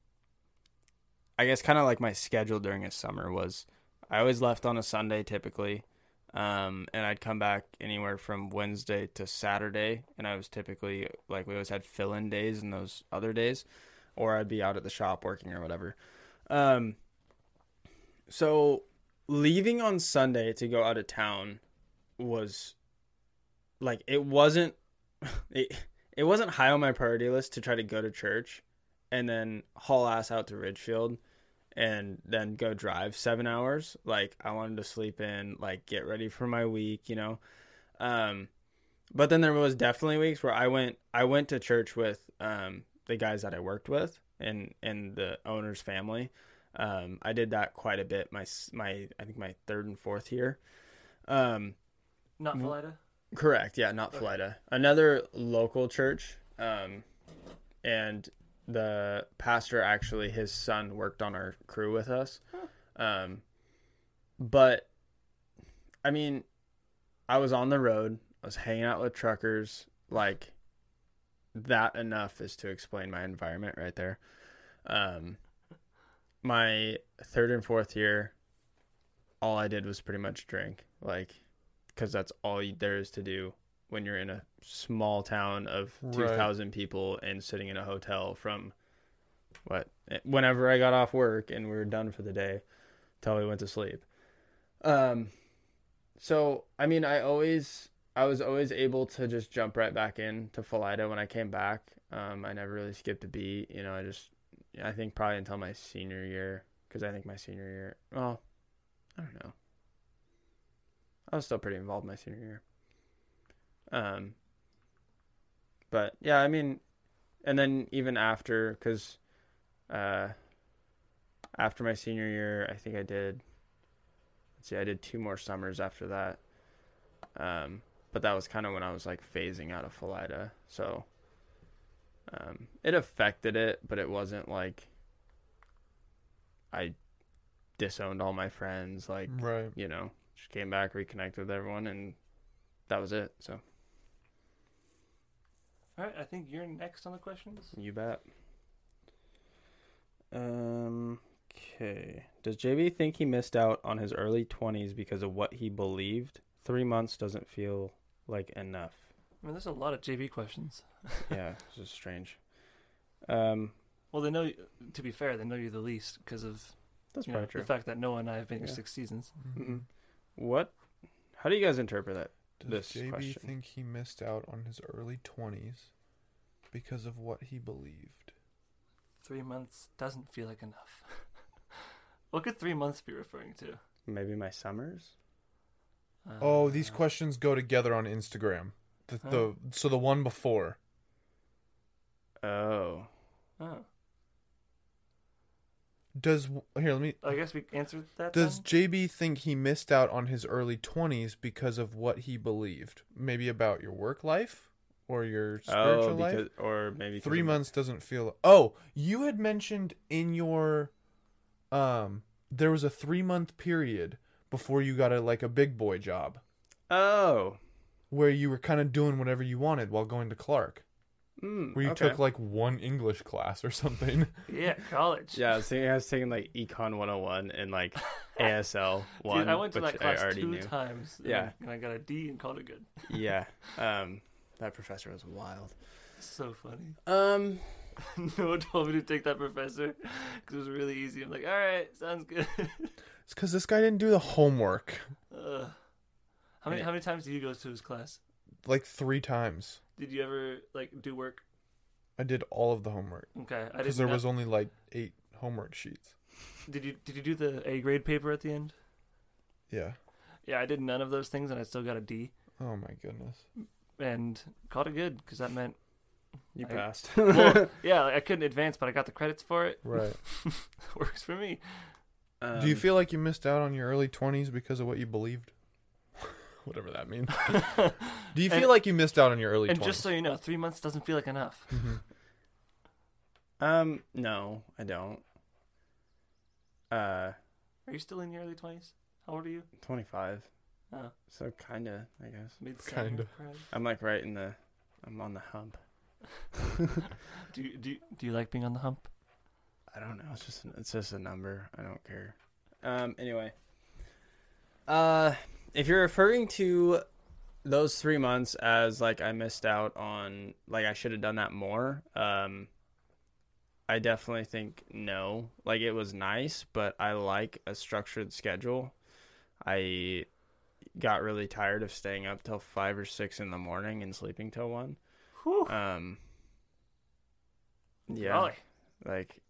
I guess kind of like my schedule during a summer was I always left on a Sunday typically. Um, and I'd come back anywhere from Wednesday to Saturday, and I was typically like we always had fill-in days and those other days, or I'd be out at the shop working or whatever. Um, so leaving on Sunday to go out of town was like it wasn't it, it wasn't high on my priority list to try to go to church and then haul ass out to Ridgefield and then go drive seven hours. Like I wanted to sleep in, like get ready for my week, you know. Um, but then there was definitely weeks where I went I went to church with um the guys that I worked with and and the owner's family. Um, I did that quite a bit. My my I think my third and fourth year. Um, Not Mm. Correct. Yeah, not Okay. Philida. Another local church. Um, and the pastor actually, his son worked on our crew with us. Um, but I mean, I was on the road. I was hanging out with truckers. Like that enough is to explain my environment right there. Um, my third and fourth year, all I did was pretty much drink. Like because that's all there is to do when you're in a small town of Right. 2000 people and sitting in a hotel from what whenever I got off work and we were done for the day till we went to sleep um so I mean I always I was always able to just jump right back in to Philida when I came back um I never really skipped a beat you know I just I think probably until my senior year because I think my senior year. Well, I don't know. I was still pretty involved my senior year. Um, but yeah, I mean, and then even after, because uh, after my senior year, I think I did. Let's see, I did two more summers after that. Um, but that was kind of when I was like phasing out of Philida, so um, it affected it, but it wasn't like I disowned all my friends. Like Right. you know, just came back, reconnected with everyone, and that was it. So All right, I think you're next on the questions. you bet. Um. Okay. Does JB think he missed out on his early twenties because of what he believed? Three months doesn't feel like enough. I mean, there's a lot of JB questions. yeah, this is strange. Um, Well, they know. To be fair, they know you the least because of that's you know, true. the fact that Noah and I have been here six seasons. Mm-mm. What? How do you guys interpret that? Does This JB question. think he missed out on his early 20s because of what he believed? Three months doesn't feel like enough. what could three months be referring to? Maybe my summers. Oh, these Uh, questions go together on Instagram. The, Huh? the so the one before. Oh, Oh, Does here let me I guess we answered that. Does then? JB think he missed out on his early 20s because of what he believed? Maybe about your work life or your spiritual oh, life? or maybe Three of- months doesn't feel. Oh, you had mentioned in your um there was a 3 month period before you got a like a big boy job Oh, where you were kind of doing whatever you wanted while going to Clark. Mm, Where you okay. took like one English class or something. Yeah, college. Yeah, I was thinking I was taking like Econ 101 and like ASL one, Dude, I went to that class two knew. times. and Yeah. I- and I got a D and called it good. yeah, um, that professor was wild. So funny. Um, one told me to take that professor because it was really easy. I'm like, all right, sounds good. it's cuz this guy didn't do the homework Ugh. How many how many times did you go to his class? Like 3 times. Did you ever like do work? I did all of the homework. Okay, I Because didn't. there know- was only like eight homework sheets. Did you did you do the A grade paper at the end? Yeah. Yeah, I did none of those things, and I still got a D, Oh my goodness. and called it good because that meant you I- passed. well, yeah, like, I couldn't advance, but I got the credits for it. Right. Works for me. Do you Um, feel like you missed out on your early 20s because of what you believed? Whatever that means. Do you feel And- like you missed out on your early and 20s? just so you know, three months doesn't feel like enough. Mhm. Um, no, I don't. Uh, Are you still in your early twenties? How old are you? 25. Oh, So kinda, I guess. mid Kinda. I'm like right in the, I'm on the hump. Do you, do you, do you like being on the hump? I don't know. It's just it's just a number. I don't care. Um. Anyway. Uh, if you're referring to those three months as like I missed out on, like I should have done that more. Um. I definitely think no. Like it was nice, but I like a structured schedule. I got really tired of staying up till five or six in the morning and sleeping till one. Whew. Um. Yeah Golly. like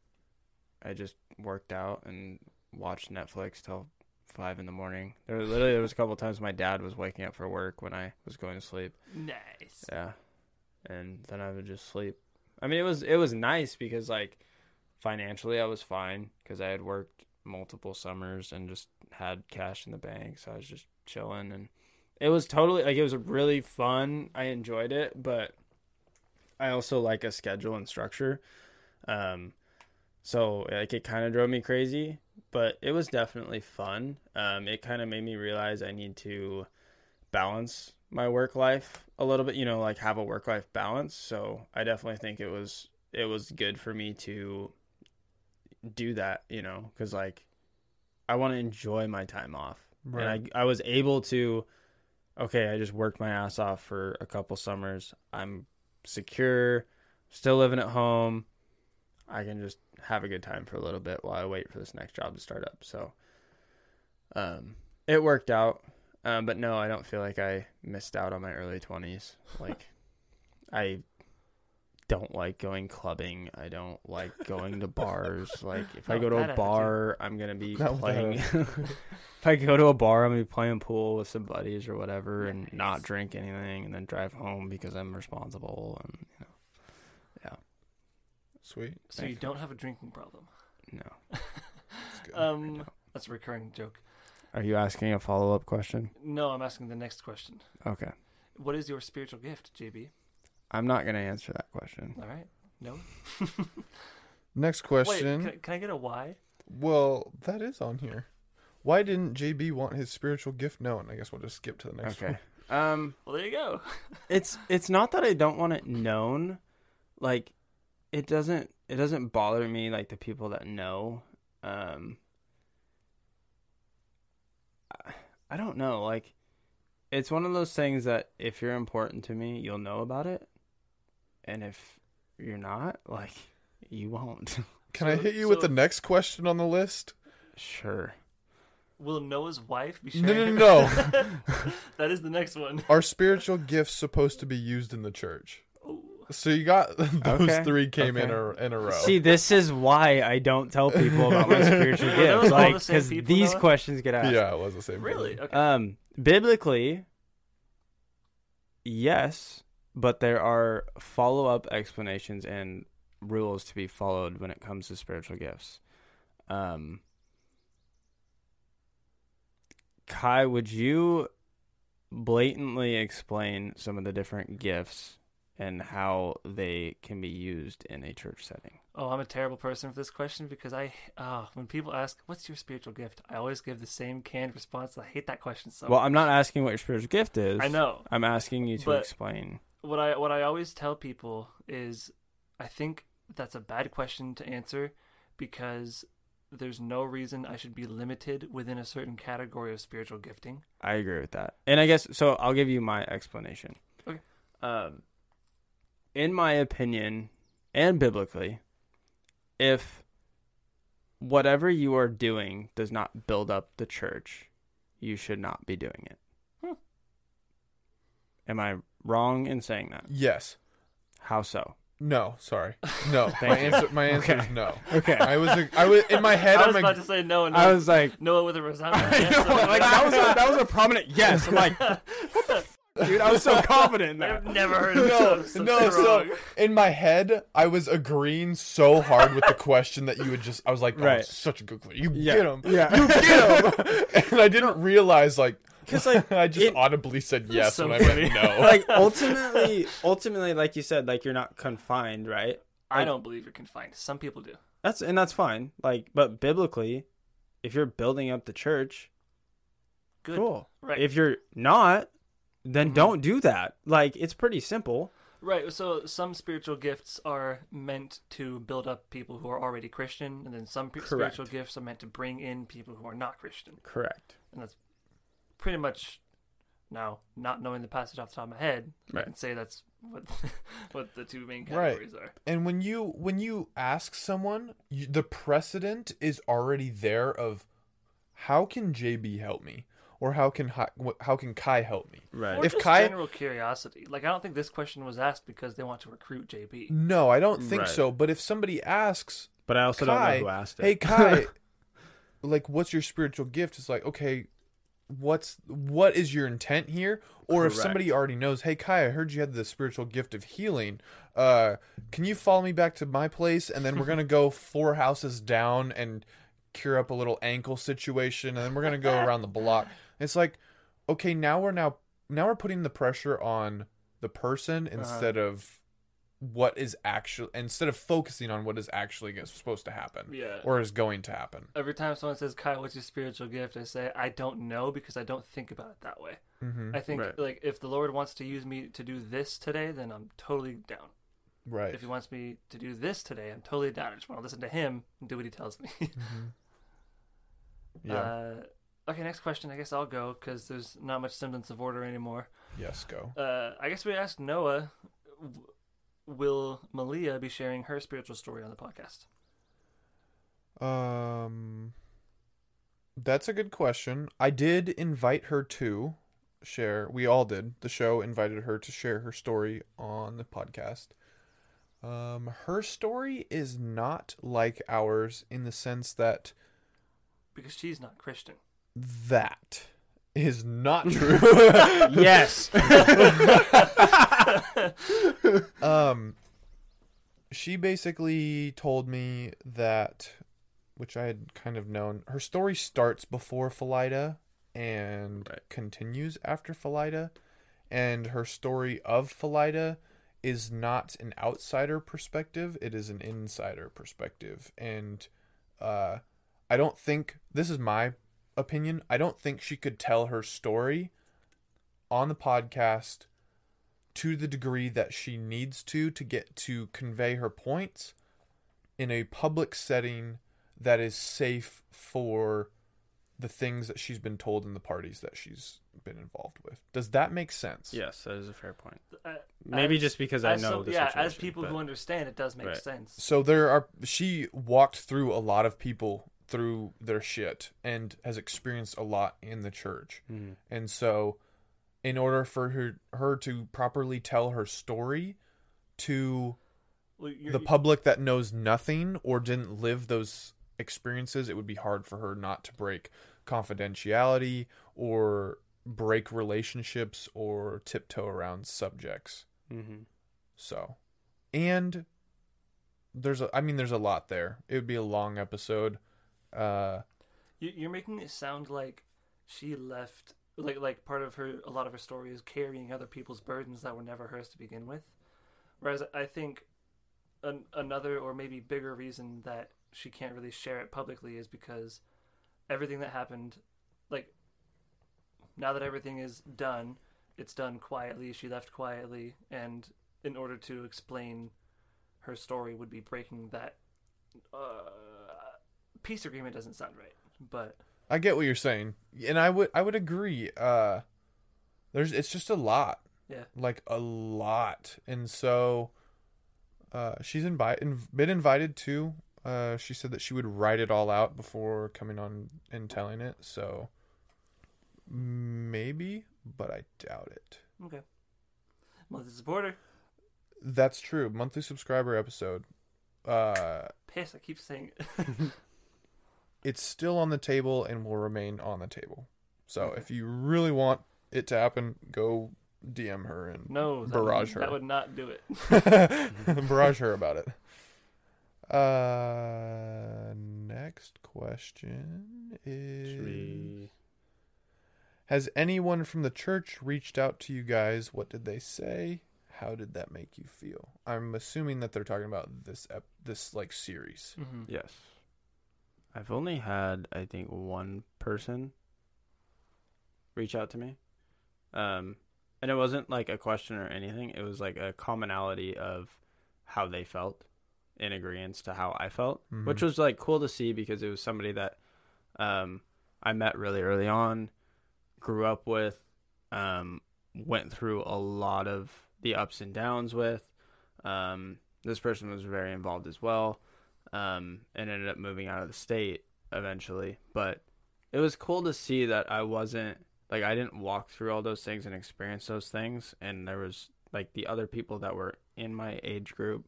I just worked out and watched Netflix till five in the morning. There was literally there was a couple times my dad was waking up for work when I was going to sleep. Nice. Yeah, and then I would just sleep. I mean, it was it was nice because like financially I was fine because I had worked multiple summers and just had cash in the bank, so I was just chilling and it was totally like it was really fun. I enjoyed it, but I also like a schedule and structure. Um, so like it kind of drove me crazy, but it was definitely fun. Um, it kind of made me realize I need to balance my work life a little bit, you know, like have a work life balance. So I definitely think it was it was good for me to do that, you know, cuz like I want to enjoy my time off. Right. And I I was able to okay, I just worked my ass off for a couple summers. I'm secure, still living at home. I can just have a good time for a little bit while I wait for this next job to start up. So um it worked out. Um, but no, I don't feel like I missed out on my early 20s. Like I don't like going clubbing. I don't like going to bars. Like if I go to a bar, I'm gonna be that playing. if I go to a bar, I'm gonna be playing pool with some buddies or whatever, and not drink anything, and then drive home because I'm responsible. And Sweet. So you don't have a drinking problem. no. That's good. Um, that's a recurring joke. Are you asking a follow up question? No, I'm asking the next question. Okay, What is your spiritual gift, JB? I'm not gonna answer that question. All right. No. Next Wait, question. can, I- can I get a why? Well, that is on here. Why didn't JB want his spiritual gift known? I guess we'll just skip to the next Okay. one. Um, Well, there you go. it's it's not that I don't want it known, like it doesn't it doesn't bother me like the people that know. Um, I- I don't know, like it's one of those things that if you're important to me, you'll know about it, and if you're not, like you won't. Can I hit you with the next question on the list? sure. Will Noah's wife be No, sharing? no, her- that is the next one. Are spiritual gifts supposed to be used in the church? Ooh. So you got those Okay, three came in a in a row. See, this is why I don't tell people about my spiritual Were those gifts, like because people, these Noah? questions get asked. yeah, it was the same. Really? Okay. Um, biblically, yes, but there are follow up explanations and rules to be followed when it comes to spiritual gifts. Um, Kai, would you blatantly explain some of the different gifts and how they can be used in a church setting? Oh, I'm a terrible person for this question because I, uh, when people ask, "What's your spiritual gift?" I always give the same canned response. I hate that question so. well, much. I'm not asking what your spiritual gift is. I know. I'm asking you to But- explain. what I what I always tell people is I think that's a bad question to answer because there's no reason I should be limited within a certain category of spiritual gifting. I agree with that. And I guess so I'll give you my explanation. Okay. Um in my opinion and biblically, if whatever you are doing does not build up the church, you should not be doing it. Hmm. Am I wrong in saying that? Yes. How so? No. Sorry. No. my answer. My answer Okay. is no. Okay. I was. I was in my head. I I'm was like, about to say no and I was like Noah with a resounding yes. know, like that was a, that was a prominent yes. I'm like, dude, I was so confident in that. I've never heard of no, so, so no. So in my head, I was agreeing so hard with the question that you would just. I was like, oh, Right. such a good question. You Yeah. get him. Yeah. You get him. and I didn't realize like. 'Cause, like, I just it- audibly said yes so when I funny. meant no. like ultimately ultimately like you said like you're not confined right I Like, don't believe you're confined. Some people do. that's and that's fine like but biblically if you're building up the church Good. cool Right. if you're not then Mhm. don't do that like it's pretty simple Right. So some spiritual gifts are meant to build up people who are already Christian, and then some Correct. spiritual gifts are meant to bring in people who are not Christian. correct And that's pretty much now not knowing the passage off the top of my head. I can say that's what what the two main Right. categories are. And when you when you ask someone, you, the precedent is already there of how can JB help me, or how can Hi- how can Kai help me? right Or If just Kai- general curiosity. Like I don't think this question was asked because they want to recruit JB. No, I don't think Right. so. But if somebody asks, but i also Kai, don't know who asked it "Hey Kai, like what's your spiritual gift?" It's like, okay, what's what is your intent here? Or if somebody already knows, "Hey Kai, I heard you had the spiritual gift of healing. Uh, can you follow me back to my place and then we're gonna go four houses down and cure up a little ankle situation, and then we're gonna go around the block." It's like, okay, now we're now now we're putting the pressure on the person instead of what is actually instead of focusing on what is actually supposed to happen Yeah. or is going to happen. Every time someone says, "Kai, what's your spiritual gift?" I say, "I don't know because I don't think about it that way." Mm-hmm. I think Right. like if the Lord wants to use me to do this today, then I'm totally down. Right. If He wants me to do this today, I'm totally down. I just want to listen to Him and do what He tells me. Mm-hmm. Yeah. Uh, okay, next question. I guess I'll go because there's not much semblance of order anymore. yes. Go. Uh, I guess we asked Noah, w- will Malia be sharing her spiritual story on the podcast? Um. That's a good question. I did invite her to share. We all did. The show invited her to share her story on the podcast. Um, her story is not like ours in the sense that Because she's not Christian. that is not true. yes. um, she basically told me that, which I had kind of known, her story starts before Philida and Right. continues after Philida, and her story of Philida is not an outsider perspective; it is an insider perspective, and uh, I don't think this is my opinion. I don't think she could tell her story on the podcast to the degree that she needs to to get to convey her points in a public setting that is safe for the things that she's been told in the parties that she's been involved with. Does that make sense? Yes, that is a fair point. Uh, Maybe as- just because I know some- the yeah, as people who understand, it does make Right. sense. So there are she walked through a lot of people through their shit and has experienced a lot in the church. Mhm. And so in order for her her to properly tell her story to Well, the public that knows nothing or didn't live those experiences, it would be hard for her not to break confidentiality or break relationships or tiptoe around subjects. Mhm. So, and there's a, I mean, there's a lot there. It would be a long episode. Uh, you- you're making it sound like she left, like like part of her, a lot of her story is carrying other people's burdens that were never hers to begin with. Whereas I think an, another or maybe bigger reason that she can't really share it publicly is because everything that happened, like now that everything is done, it's done quietly. She left quietly, and in order to explain her story, would be breaking that uh, peace agreement. Doesn't sound right, but I get what you're saying, and I would I would agree. Uh, there's it's just a lot. Yeah. like a lot, and so uh, she's invited been invited to. Uh, she said that she would write it all out before coming on and telling it. So maybe, but I doubt it. okay. Monthly supporter. That's true. Monthly subscriber episode. Uh, Piss. I keep saying it. it's still on the table and will remain on the table. So if you really want it to happen, go DM her and no. Barrage would, her. That would not do it. barrage her about it. Uh, next question is: Should we- Has anyone from the church reached out to you guys? What did they say? How did that make you feel? I'm assuming that they're talking about this ep- this like series. Mhm. Yes. I've only had I think one person reach out to me. Um and it wasn't like a question or anything. It was like a commonality of how they felt in agreement to how I felt, Mhm. which was like cool to see because it was somebody that um I met really early on, grew up with, um went through a lot of the ups and downs with. Um this person was very involved as well um, and ended up moving out of the state eventually. But it was cool to see that I wasn't like I didn't walk through all those things and experience those things, and there was like the other people that were in my age group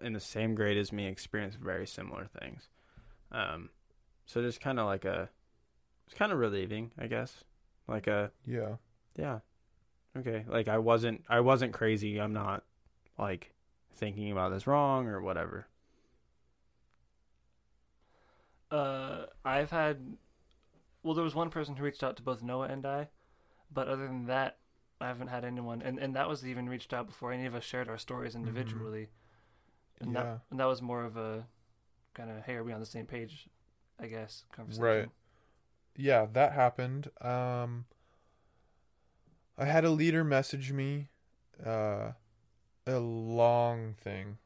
in the same grade as me experienced very similar things. Um, so just kind of like a, it's kind of relieving, I guess. Like a Yeah. yeah, okay. Like I wasn't I wasn't crazy. I'm not like thinking about this wrong or whatever. Uh, I've had. Well, there was one person who reached out to both Noah and I, but other than that, I haven't had anyone, and and that was even reached out before any of us shared our stories individually. And Yeah. that and that was more of a kind of hey, are we on the same page? I guess conversation. Right. Yeah, that happened. Um I had a leader message me uh a long thing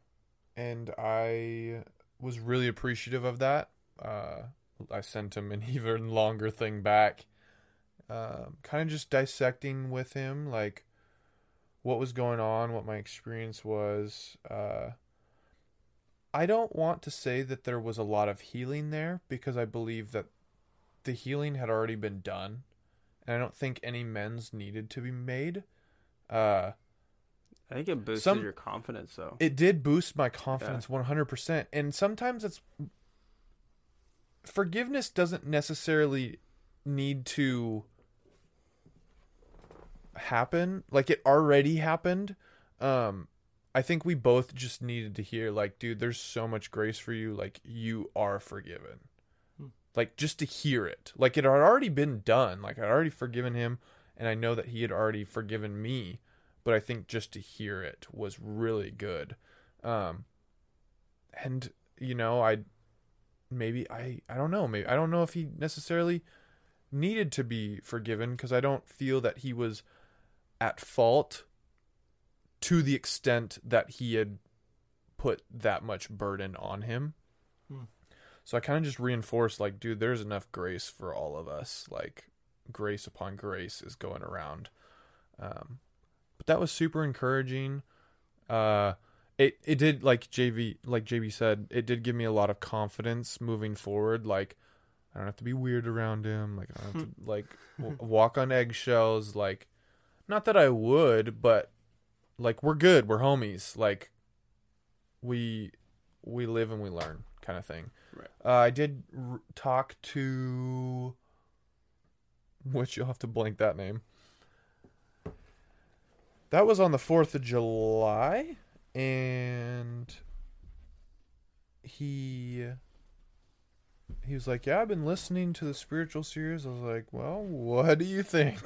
and I was really appreciative of that. Uh I sent him an even longer thing back. Um kind of just dissecting with him like what was going on, what my experience was. Uh I don't want to say that there was a lot of healing there because I believe that the healing had already been done, and I don't think any amends needed to be made. Uh, I think it boosted Some- your confidence though. it did boost my confidence 100% and sometimes it's forgiveness doesn't necessarily need to happen. Like it already happened. Um i think we both just needed to hear like dude there's so much grace for you. Like you are forgiven. Like just to hear it. Like it had already been done. Like i'd already forgiven him and i know that he had already forgiven me. But i think just to hear it was really good. Um and you know i maybe i i don't know. Maybe i don't know if he necessarily needed to be forgiven because i don't feel that he was at fault to the extent that he had put that much burden on him. Hmm. so i kind of just reinforced like dude there's enough grace for all of us. Like grace upon grace is going around. Um but that was super encouraging. Uh it it did like JV like JB said, it did give me a lot of confidence moving forward. Like I don't have to be weird around him. Like I don't have to like w- walk on eggshells. Like not that I would, but like we're good. We're homies. Like we we live and we learn kind of thing. Right. Uh, I did r- talk to which you'll have to blank that name. That was on the 4th of July and he he was like, "Yeah, I've been listening to the spiritual series." I was like, "Well, what do you think?"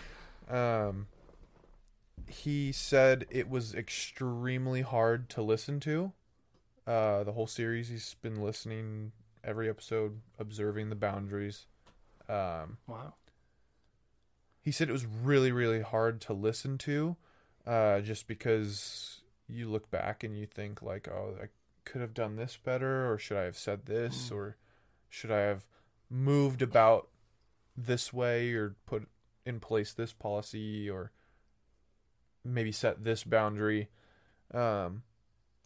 um he said it was extremely hard to listen to. Uh the whole series he's been listening every episode, observing the boundaries. Um Wow. he said it was really really hard to listen to uh, just because you look back and you think like oh i could have done this better or should i have said this Mm. or should i have moved about this way or put in place this policy or maybe set this boundary um,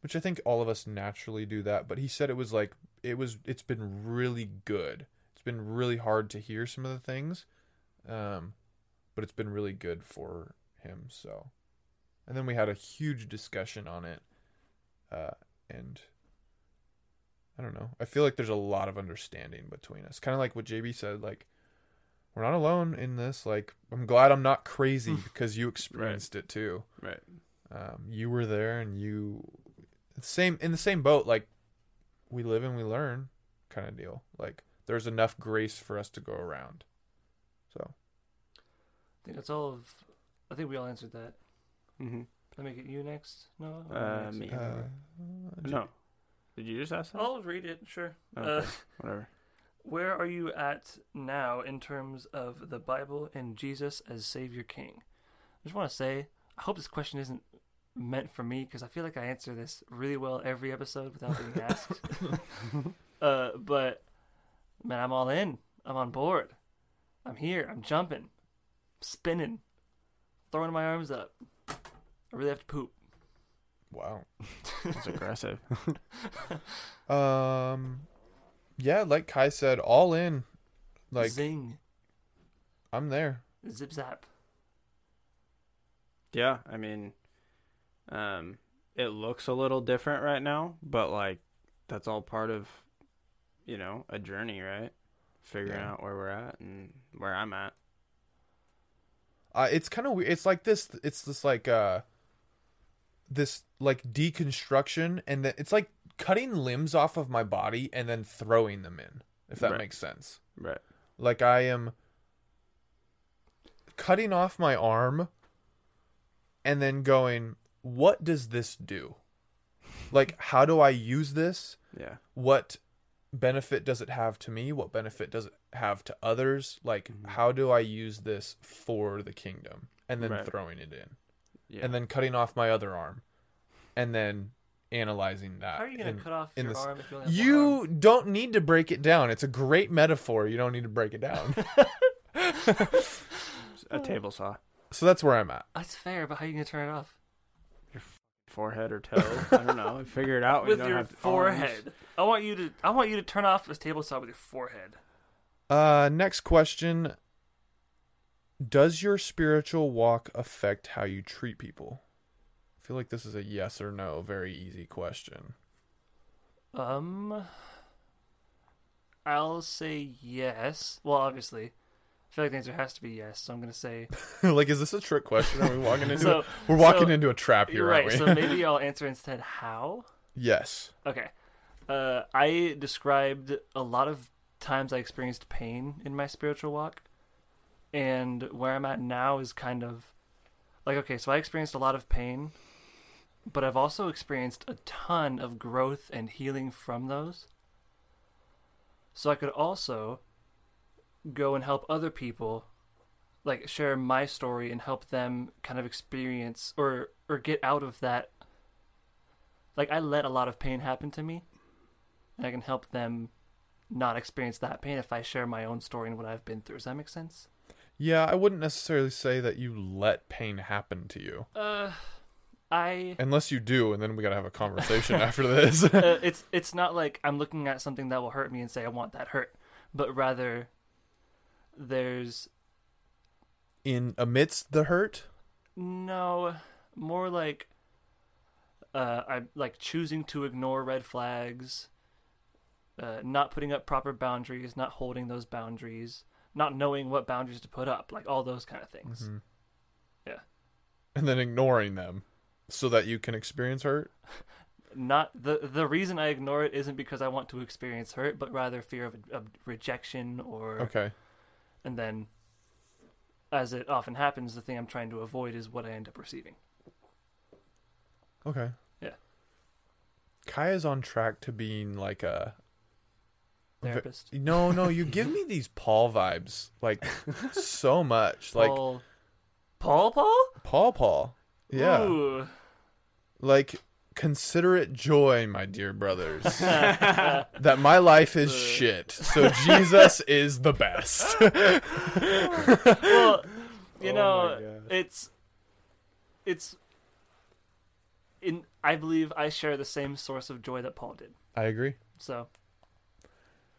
which i think all of us naturally do that but he said it was like it was it's been really good it's been really hard to hear some of the things um, but it's been really good for him. So, and then we had a huge discussion on it, uh, and I don't know. I feel like there's a lot of understanding between us. Kind of like what JB said. Like, we're not alone in this. Like, I'm glad I'm not crazy because you experienced it too. Right. Um, you were there, and you same in the same boat. Like, we live and we learn, kind of deal. Like, there's enough grace for us to go around. So. I think that's all of. I think we all answered that. Mm-hmm. Let me get you next. No. Uh, next? me. Uh, No. Did you just ask that? I'll read it. Sure. Okay. Uh, Whatever. where are you at now in terms of the Bible and Jesus as Savior King? I just want to say, I hope this question isn't meant for me because I feel like I answer this really well every episode without being asked. uh, but man, I'm all in. I'm on board. I'm here. I'm jumping, spinning, throwing my arms up. I really have to poop. Wow. It's aggressive. Um, yeah, like Kai said, all in. Like Zing, I'm there. zip zap. yeah, I mean, um, it looks a little different right now, but like that's all part of, you know, a journey, right? Figuring Yeah. out where we're at and where I'm at. Uh, it's kind of weird. It's like this. It's this like uh, this like deconstruction, and then it's like cutting limbs off of my body and then throwing them in. If that Right. makes sense. Right. Like I am cutting off my arm and then going, what does this do? Like, how do I use this? Yeah. what benefit does it have to me what benefit does it have to others like Mhm. how do i use this for the kingdom and then Right. throwing it in Yeah. and then cutting off my other arm and then analyzing that How are you gonna cut off your this- arm if you only have one arm? don't need to break it down it's a great metaphor you don't need to break it down a table saw, so that's where i'm at That's fair, but how are you gonna turn it off? Your forehead or toe. I don't know. Figure it out with you don't your have arms. forehead. I want you to. I want you to turn off this table saw with your forehead. uh next question does your spiritual walk affect how you treat people I feel like this is a yes or no, very easy question. Um, I'll say yes. Well, obviously, I feel like the answer has to be yes. So I'm gonna say like, is this a trick question? Are we walking into? so. a, we're walking so- into a trap here, right. so maybe I'll answer instead how. yes. Okay. Uh, I described a lot of times I experienced pain in my spiritual walk, and where I'm at now is kind of like okay. So I experienced a lot of pain, but I've also experienced a ton of growth and healing from those. So I could also go and help other people, like share my story and help them kind of experience or or get out of that like I let a lot of pain happen to me, and I can help them not experience that pain if I share my own story and what I've been through. Does that make sense? Yeah, I wouldn't necessarily say that you let pain happen to you, Uh, I unless you do, and then we gotta have a conversation after this. uh, it's it's not like I'm looking at something that will hurt me and say I want that hurt, but rather there's In amidst the hurt, no more like uh, I'm like choosing to ignore red flags, uh, not putting up proper boundaries, not holding those boundaries, not knowing what boundaries to put up, like all those kind of things. Mhm. Yeah. and then ignoring them, so that you can experience hurt. Not the the reason I ignore it isn't because I want to experience hurt, but rather fear of, of rejection or Okay. and then as it often happens, the thing I'm trying to avoid is what I end up receiving. Okay. Yeah. Kai is on track to being like a Ve- Therapist. No, no, you give me these Paul vibes like so much. Like Paul, Paul, Paul. Paul Paul. Yeah. Ooh. Like consider it joy, my dear brothers, that my life is shit. So Jesus is the best. well, you Oh know, it's it's in. I believe I share the same source of joy that Paul did. I agree. So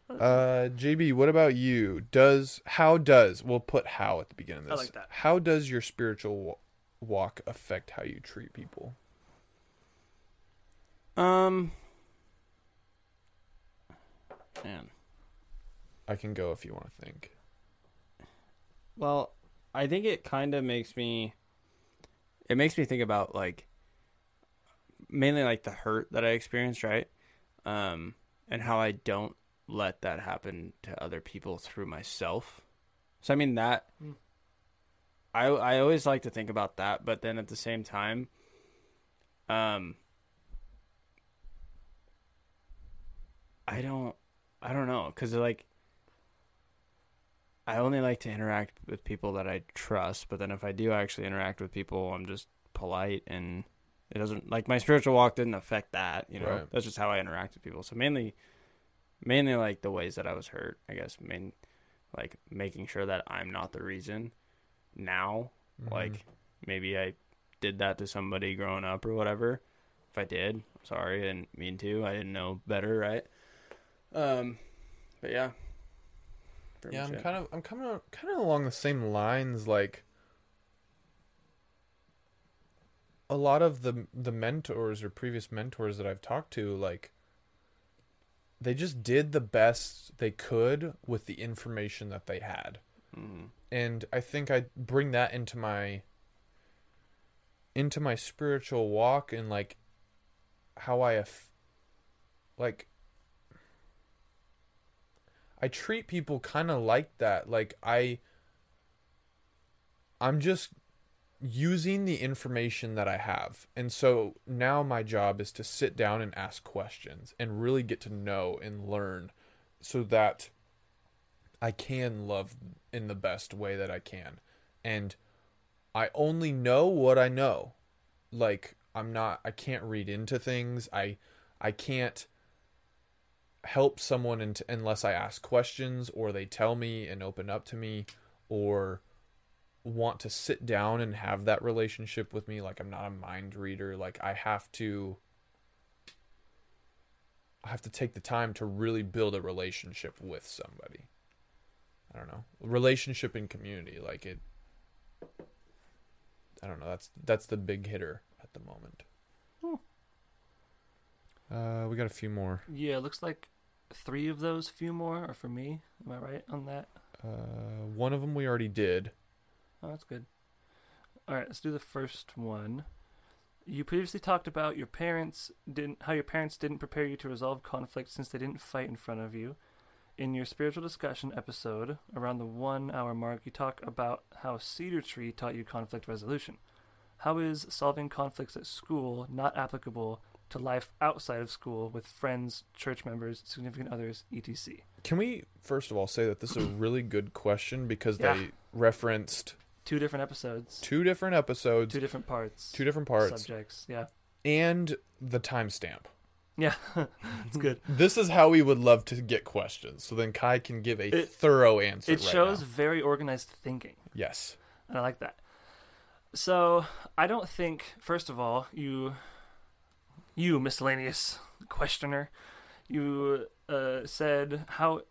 Uh JB, what about you? Does how does we'll put how at the beginning of I this. like that. How does your spiritual walk affect how you treat people? Um. Man. I can go if you want to think. Well, I think it kind of makes me. It makes me think about like. Mainly like the hurt that I experienced, right? Um, and how I don't let that happen to other people through myself. So I mean that. Hmm. I I always like to think about that, but then at the same time, um. I don't, I don't know, cause like, I only like to interact with people that I trust, but then if I do actually interact with people, I'm just polite and it doesn't like my spiritual walk didn't affect that, you know. Right. That's just how I interact with people. So mainly mainly like the ways that I was hurt, I guess, main like making sure that I'm not the reason now. Mm-hmm. Like maybe I did that to somebody growing up or whatever. If I did, I'm sorry, I didn't mean to. I didn't know better, right? Um but yeah. Yeah, I'm it. kind of I'm kind of kind of along the same lines. Like a lot of the the mentors or previous mentors that I've talked to, like they just did the best they could with the information that they had, Mhm. and I think I bring that into my into my spiritual walk and like how I have like I treat people kind of like that. Like I I'm just using the information that I have. And so now my job is to sit down and ask questions and really get to know and learn so that I can love in the best way that I can. And I only know what I know. Like I'm not I can't read into things. I I can't help someone unless I ask questions or they tell me and open up to me or want to sit down and have that relationship with me like I'm not a mind reader like I have to I have to take the time to really build a relationship with somebody. I don't know. Relationship and community like it I don't know. That's that's the big hitter at the moment. Hmm. Uh, we got a few more. Yeah, it looks like three of those few more are for me. Am I right on that? Uh, one of them we already did. Oh, that's good. All right, let's do the first one. You previously talked about your parents didn't how your parents didn't prepare you to resolve conflict since they didn't fight in front of you. In your spiritual discussion episode, around the one hour mark, you talk about how Cedar Tree taught you conflict resolution. How is solving conflicts at school not applicable to life outside of school with friends, church members, significant others, etc.? Can we first of all say that this is a really good question because Yeah. they referenced Two different episodes, two different episodes, two different parts, two different parts, subjects. Yeah, and the timestamp. yeah, it's good. This is how we would love to get questions. So then Kai can give a It- thorough answer. It right shows now. very organized thinking. Yes. and I like that. So I don't think, first of all, you, you miscellaneous questioner, you uh, said how.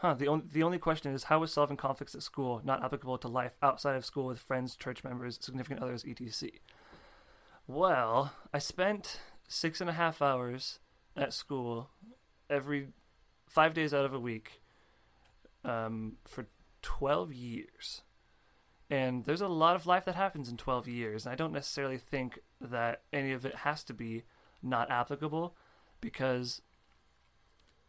Huh. The only the only question is how is solving conflicts at school not applicable to life outside of school with friends, church members, significant others, etc. Well, I spent six and a half hours at school every five days out of a week um, for 12 years. And there's a lot of life that happens in 12 years. And I don't necessarily think that any of it has to be not applicable because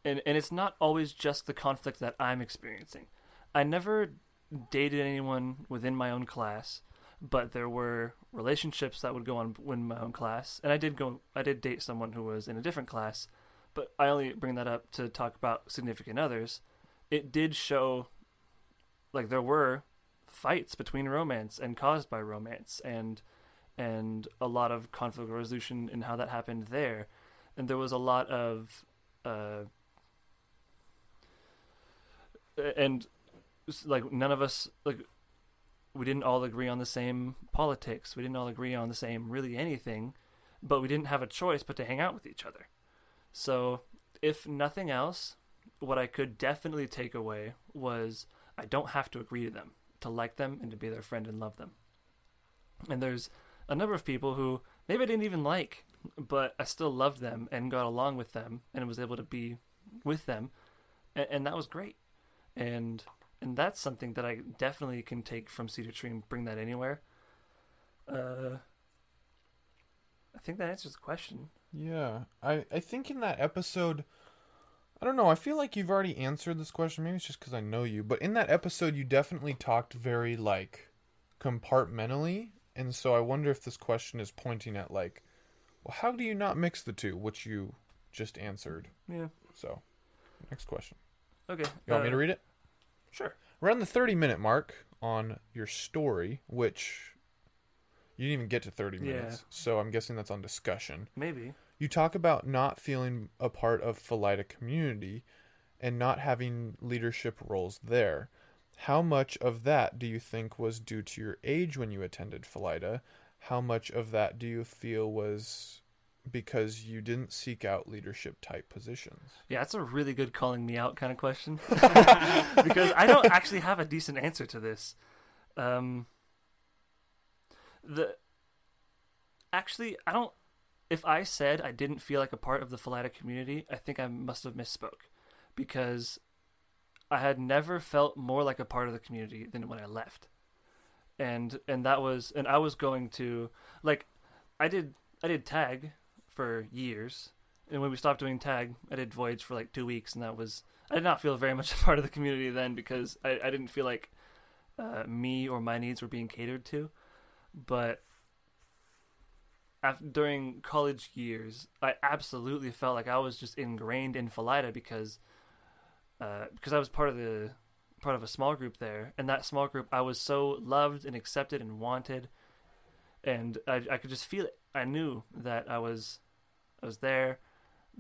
and and it's not always just the conflict that I'm experiencing. I never dated anyone within my own class, but there were relationships that would go on in my own class, and I did go I did date someone who was in a different class, but I only bring that up to talk about significant others. It did show like there were fights between romance and caused by romance and and a lot of conflict resolution and how that happened there and there was a lot of uh and like none of us like we didn't all agree on the same politics. We didn't all agree on the same really anything but we didn't have a choice but to hang out with each other. So if nothing else what i could definitely take away was i don't have to agree to them to like them and to be their friend and love them. And there's a number of people who maybe I didn't even like, but I still loved them and got along with them and was able to be with them, and, that was great. And and that's something that I definitely can take from Cedar Tree and bring that anywhere. Uh, I think that answers the question. Yeah. I, I think in that episode, I don't know. I feel like you've already answered this question. Maybe it's just because I know you. But in that episode, you definitely talked very, like, compartmentally. And so I wonder if this question is pointing at, like, well, how do you not mix the two, which you just answered. Yeah. So, next question. Okay. You want me uh, to read it? Sure. We're on the 30 minute mark on your story, which you didn't even get to 30 Yeah. minutes. So I'm guessing that's on discussion. Maybe. You talk about not feeling a part of Philida community and not having leadership roles there. How much of that do you think was due to your age when you attended Philida? How much of that do you feel was because you didn't seek out leadership type positions? Yeah, that's a really good calling me out kind of question because I don't actually have a decent answer to this. Um, the actually, I don't. If I said I didn't feel like a part of the Philida community, I think I must have misspoke because I had never felt more like a part of the community than when I left, and and that was and I was going to like I did I did tag for years and when we stopped doing tag, I did Voyage for like two weeks, and that was I did not feel very much a part of the community then because I, I didn't feel like uh, me or my needs were being catered to. But after, during college years, I absolutely felt like I was just ingrained in Philida because uh, because I was part of the part of a small group there, and that small group I was so loved and accepted and wanted, and I I could just feel it. I knew that I was I was there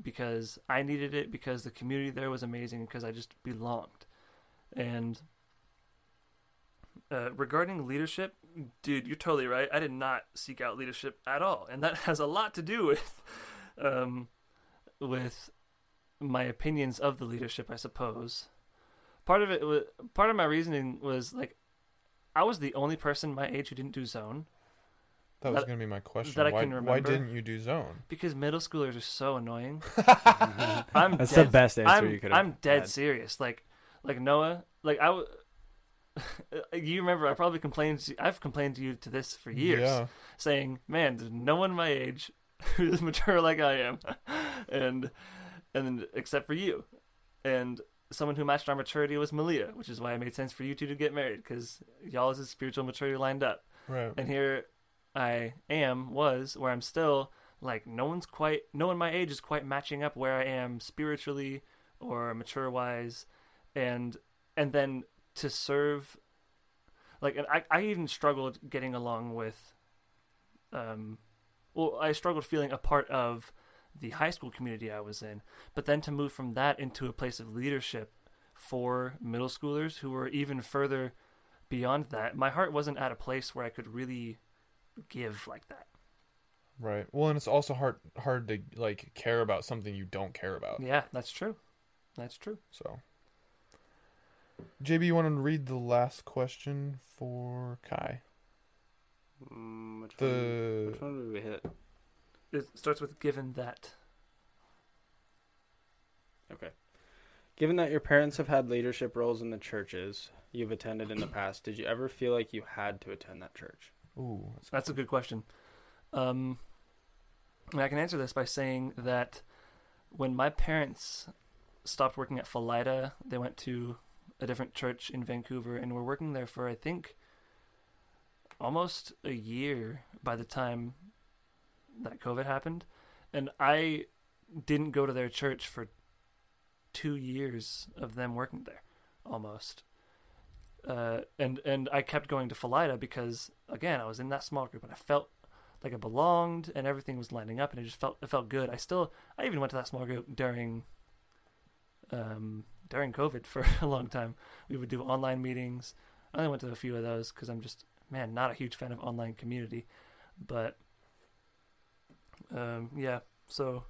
because I needed it because the community there was amazing because I just belonged. And uh, regarding leadership, dude, you're totally right. I did not seek out leadership at all, and that has a lot to do with um, with my opinions of the leadership, I suppose. Part of it was part of my reasoning was like I was the only person my age who didn't do zone. That was going to be my question. that I why, can why didn't you do zone? because middle schoolers are so annoying. I'm That's dead, the best answer I'm, you could have. I'm dead had. serious. Like, like Noah. Like I. W- you remember? I probably complained. To, I've complained to you to this for years, Yeah. saying, "Man, there's no one my age who's mature like I am," and and then except for you, and someone who matched our maturity was Malia, which is why it made sense for you two to get married because y'all's spiritual maturity lined up. Right. And here I am, was where I'm still like no one's quite, no one my age is quite matching up where I am spiritually or mature wise, and and then to serve, like, and I I even struggled getting along with, um, well I struggled feeling a part of the high school community I was in, but then to move from that into a place of leadership for middle schoolers who were even further beyond that, my heart wasn't at a place where I could really give like that. Right. Well, and it's also hard hard to like care about something you don't care about. Yeah, that's true. That's true. So, JB, you want to read the last question for Kai? Mm, which, one, The which one did we hit? It starts with given that. Okay. Given that your parents have had leadership roles in the churches you've attended in the past, did you ever feel like you had to attend that church? Ooh, that's That's a good question. Um, and I can answer this by saying that when my parents stopped working at Philida, they went to a different church in Vancouver and were working there for I think almost a year by the time that COVID happened, and I didn't go to their church for two years of them working there, almost. Uh, and and I kept going to Philida because again I was in that small group and I felt like I belonged and everything was lining up and it just felt it felt good. I still I even went to that small group during um during COVID for a long time. We would do online meetings. I only went to a few of those because I'm just man not a huge fan of online community, but um yeah so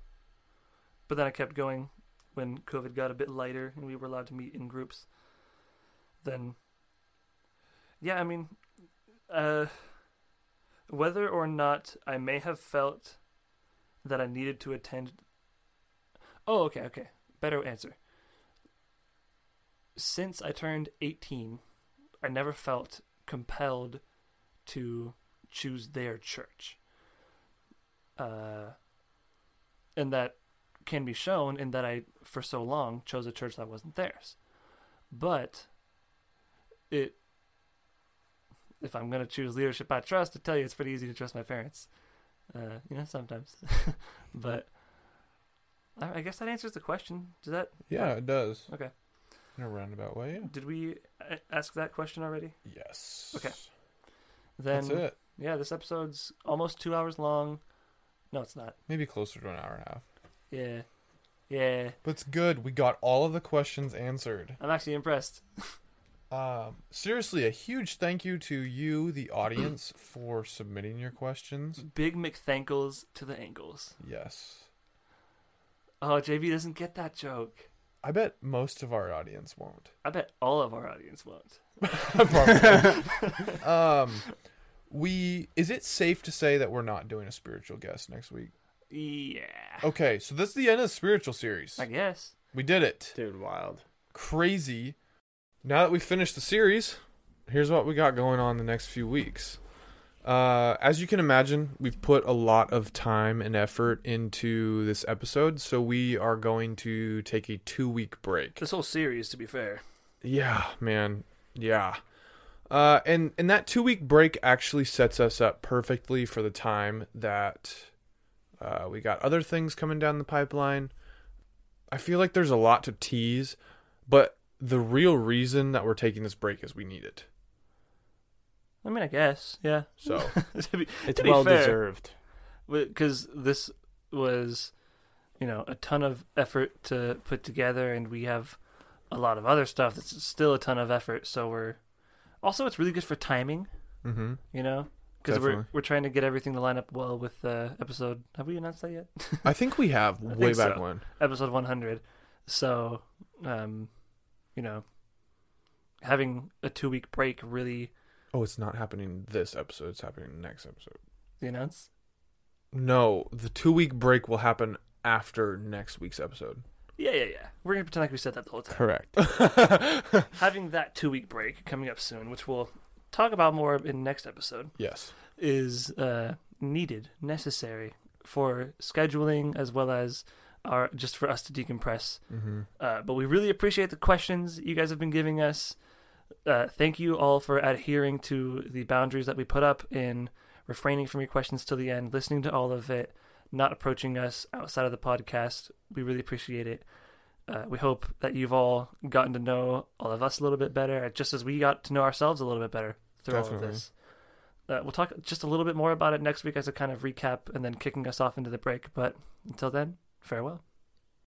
but then I kept going when COVID got a bit lighter and we were allowed to meet in groups. Then yeah, I mean, uh, whether or not I may have felt that I needed to attend. Oh, okay, okay. Better answer. Since I turned 18, I never felt compelled to choose their church. Uh, and that can be shown in that I, for so long, chose a church that wasn't theirs. But it if I'm gonna choose leadership I trust, to tell you it's pretty easy to trust my parents. Uh, you know, sometimes. but I, I guess that answers the question. Does that? yeah, it does. Okay. In a roundabout way. Yeah. Did we ask that question already? Yes. Okay. Then That's it. yeah, this episode's almost two hours long. No, it's not. Maybe closer to an hour and a half. Yeah, yeah. But it's good. We got all of the questions answered. I'm actually impressed. Um, seriously, a huge thank you to you, the audience, for submitting your questions. Big McThankles to the ankles. Yes. Oh, JB doesn't get that joke. I bet most of our audience won't. I bet all of our audience won't. Probably. um, we is it safe to say that we're not doing a spiritual guest next week? Yeah. Okay, so this is the end of the spiritual series. I guess. We did it. Dude, wild. Crazy. Now that we finished the series, here's what we got going on the next few weeks. Uh, as you can imagine, we've put a lot of time and effort into this episode, so we are going to take a two week break. This whole series, to be fair. Yeah, man. Yeah. Uh, and and that two week break actually sets us up perfectly for the time that uh, we got other things coming down the pipeline. I feel like there's a lot to tease, but the real reason that we're taking this break is we need it. I mean, I guess, yeah. So to be, It's to be well fair, deserved. because this was, you know, a ton of effort to put together, and we have a lot of other stuff that's still a ton of effort. So we're also it's really good for timing, hmm you know, because we're we're trying to get everything to line up well with uh, episode. Have we announced that yet? I think we have I way back so. when. episode 100. So, um, you know, having a two week break really Oh, it's not happening this episode. It's happening next episode. the announce? No, the two week break will happen after next week's episode. Yeah, yeah, yeah. We're gonna pretend like we said that the whole time. Correct. Having that two week break coming up soon, which we'll talk about more in next episode, yes. is uh, needed, necessary for scheduling as well as our just for us to decompress. Mm-hmm. Uh, but we really appreciate the questions you guys have been giving us. Uh, thank you all for adhering to the boundaries that we put up in refraining from your questions till the end, listening to all of it, not approaching us outside of the podcast. We really appreciate it. Uh, we hope that you've all gotten to know all of us a little bit better, just as we got to know ourselves a little bit better through all of this. Uh, we'll talk just a little bit more about it next week as a kind of recap and then kicking us off into the break. But until then, farewell.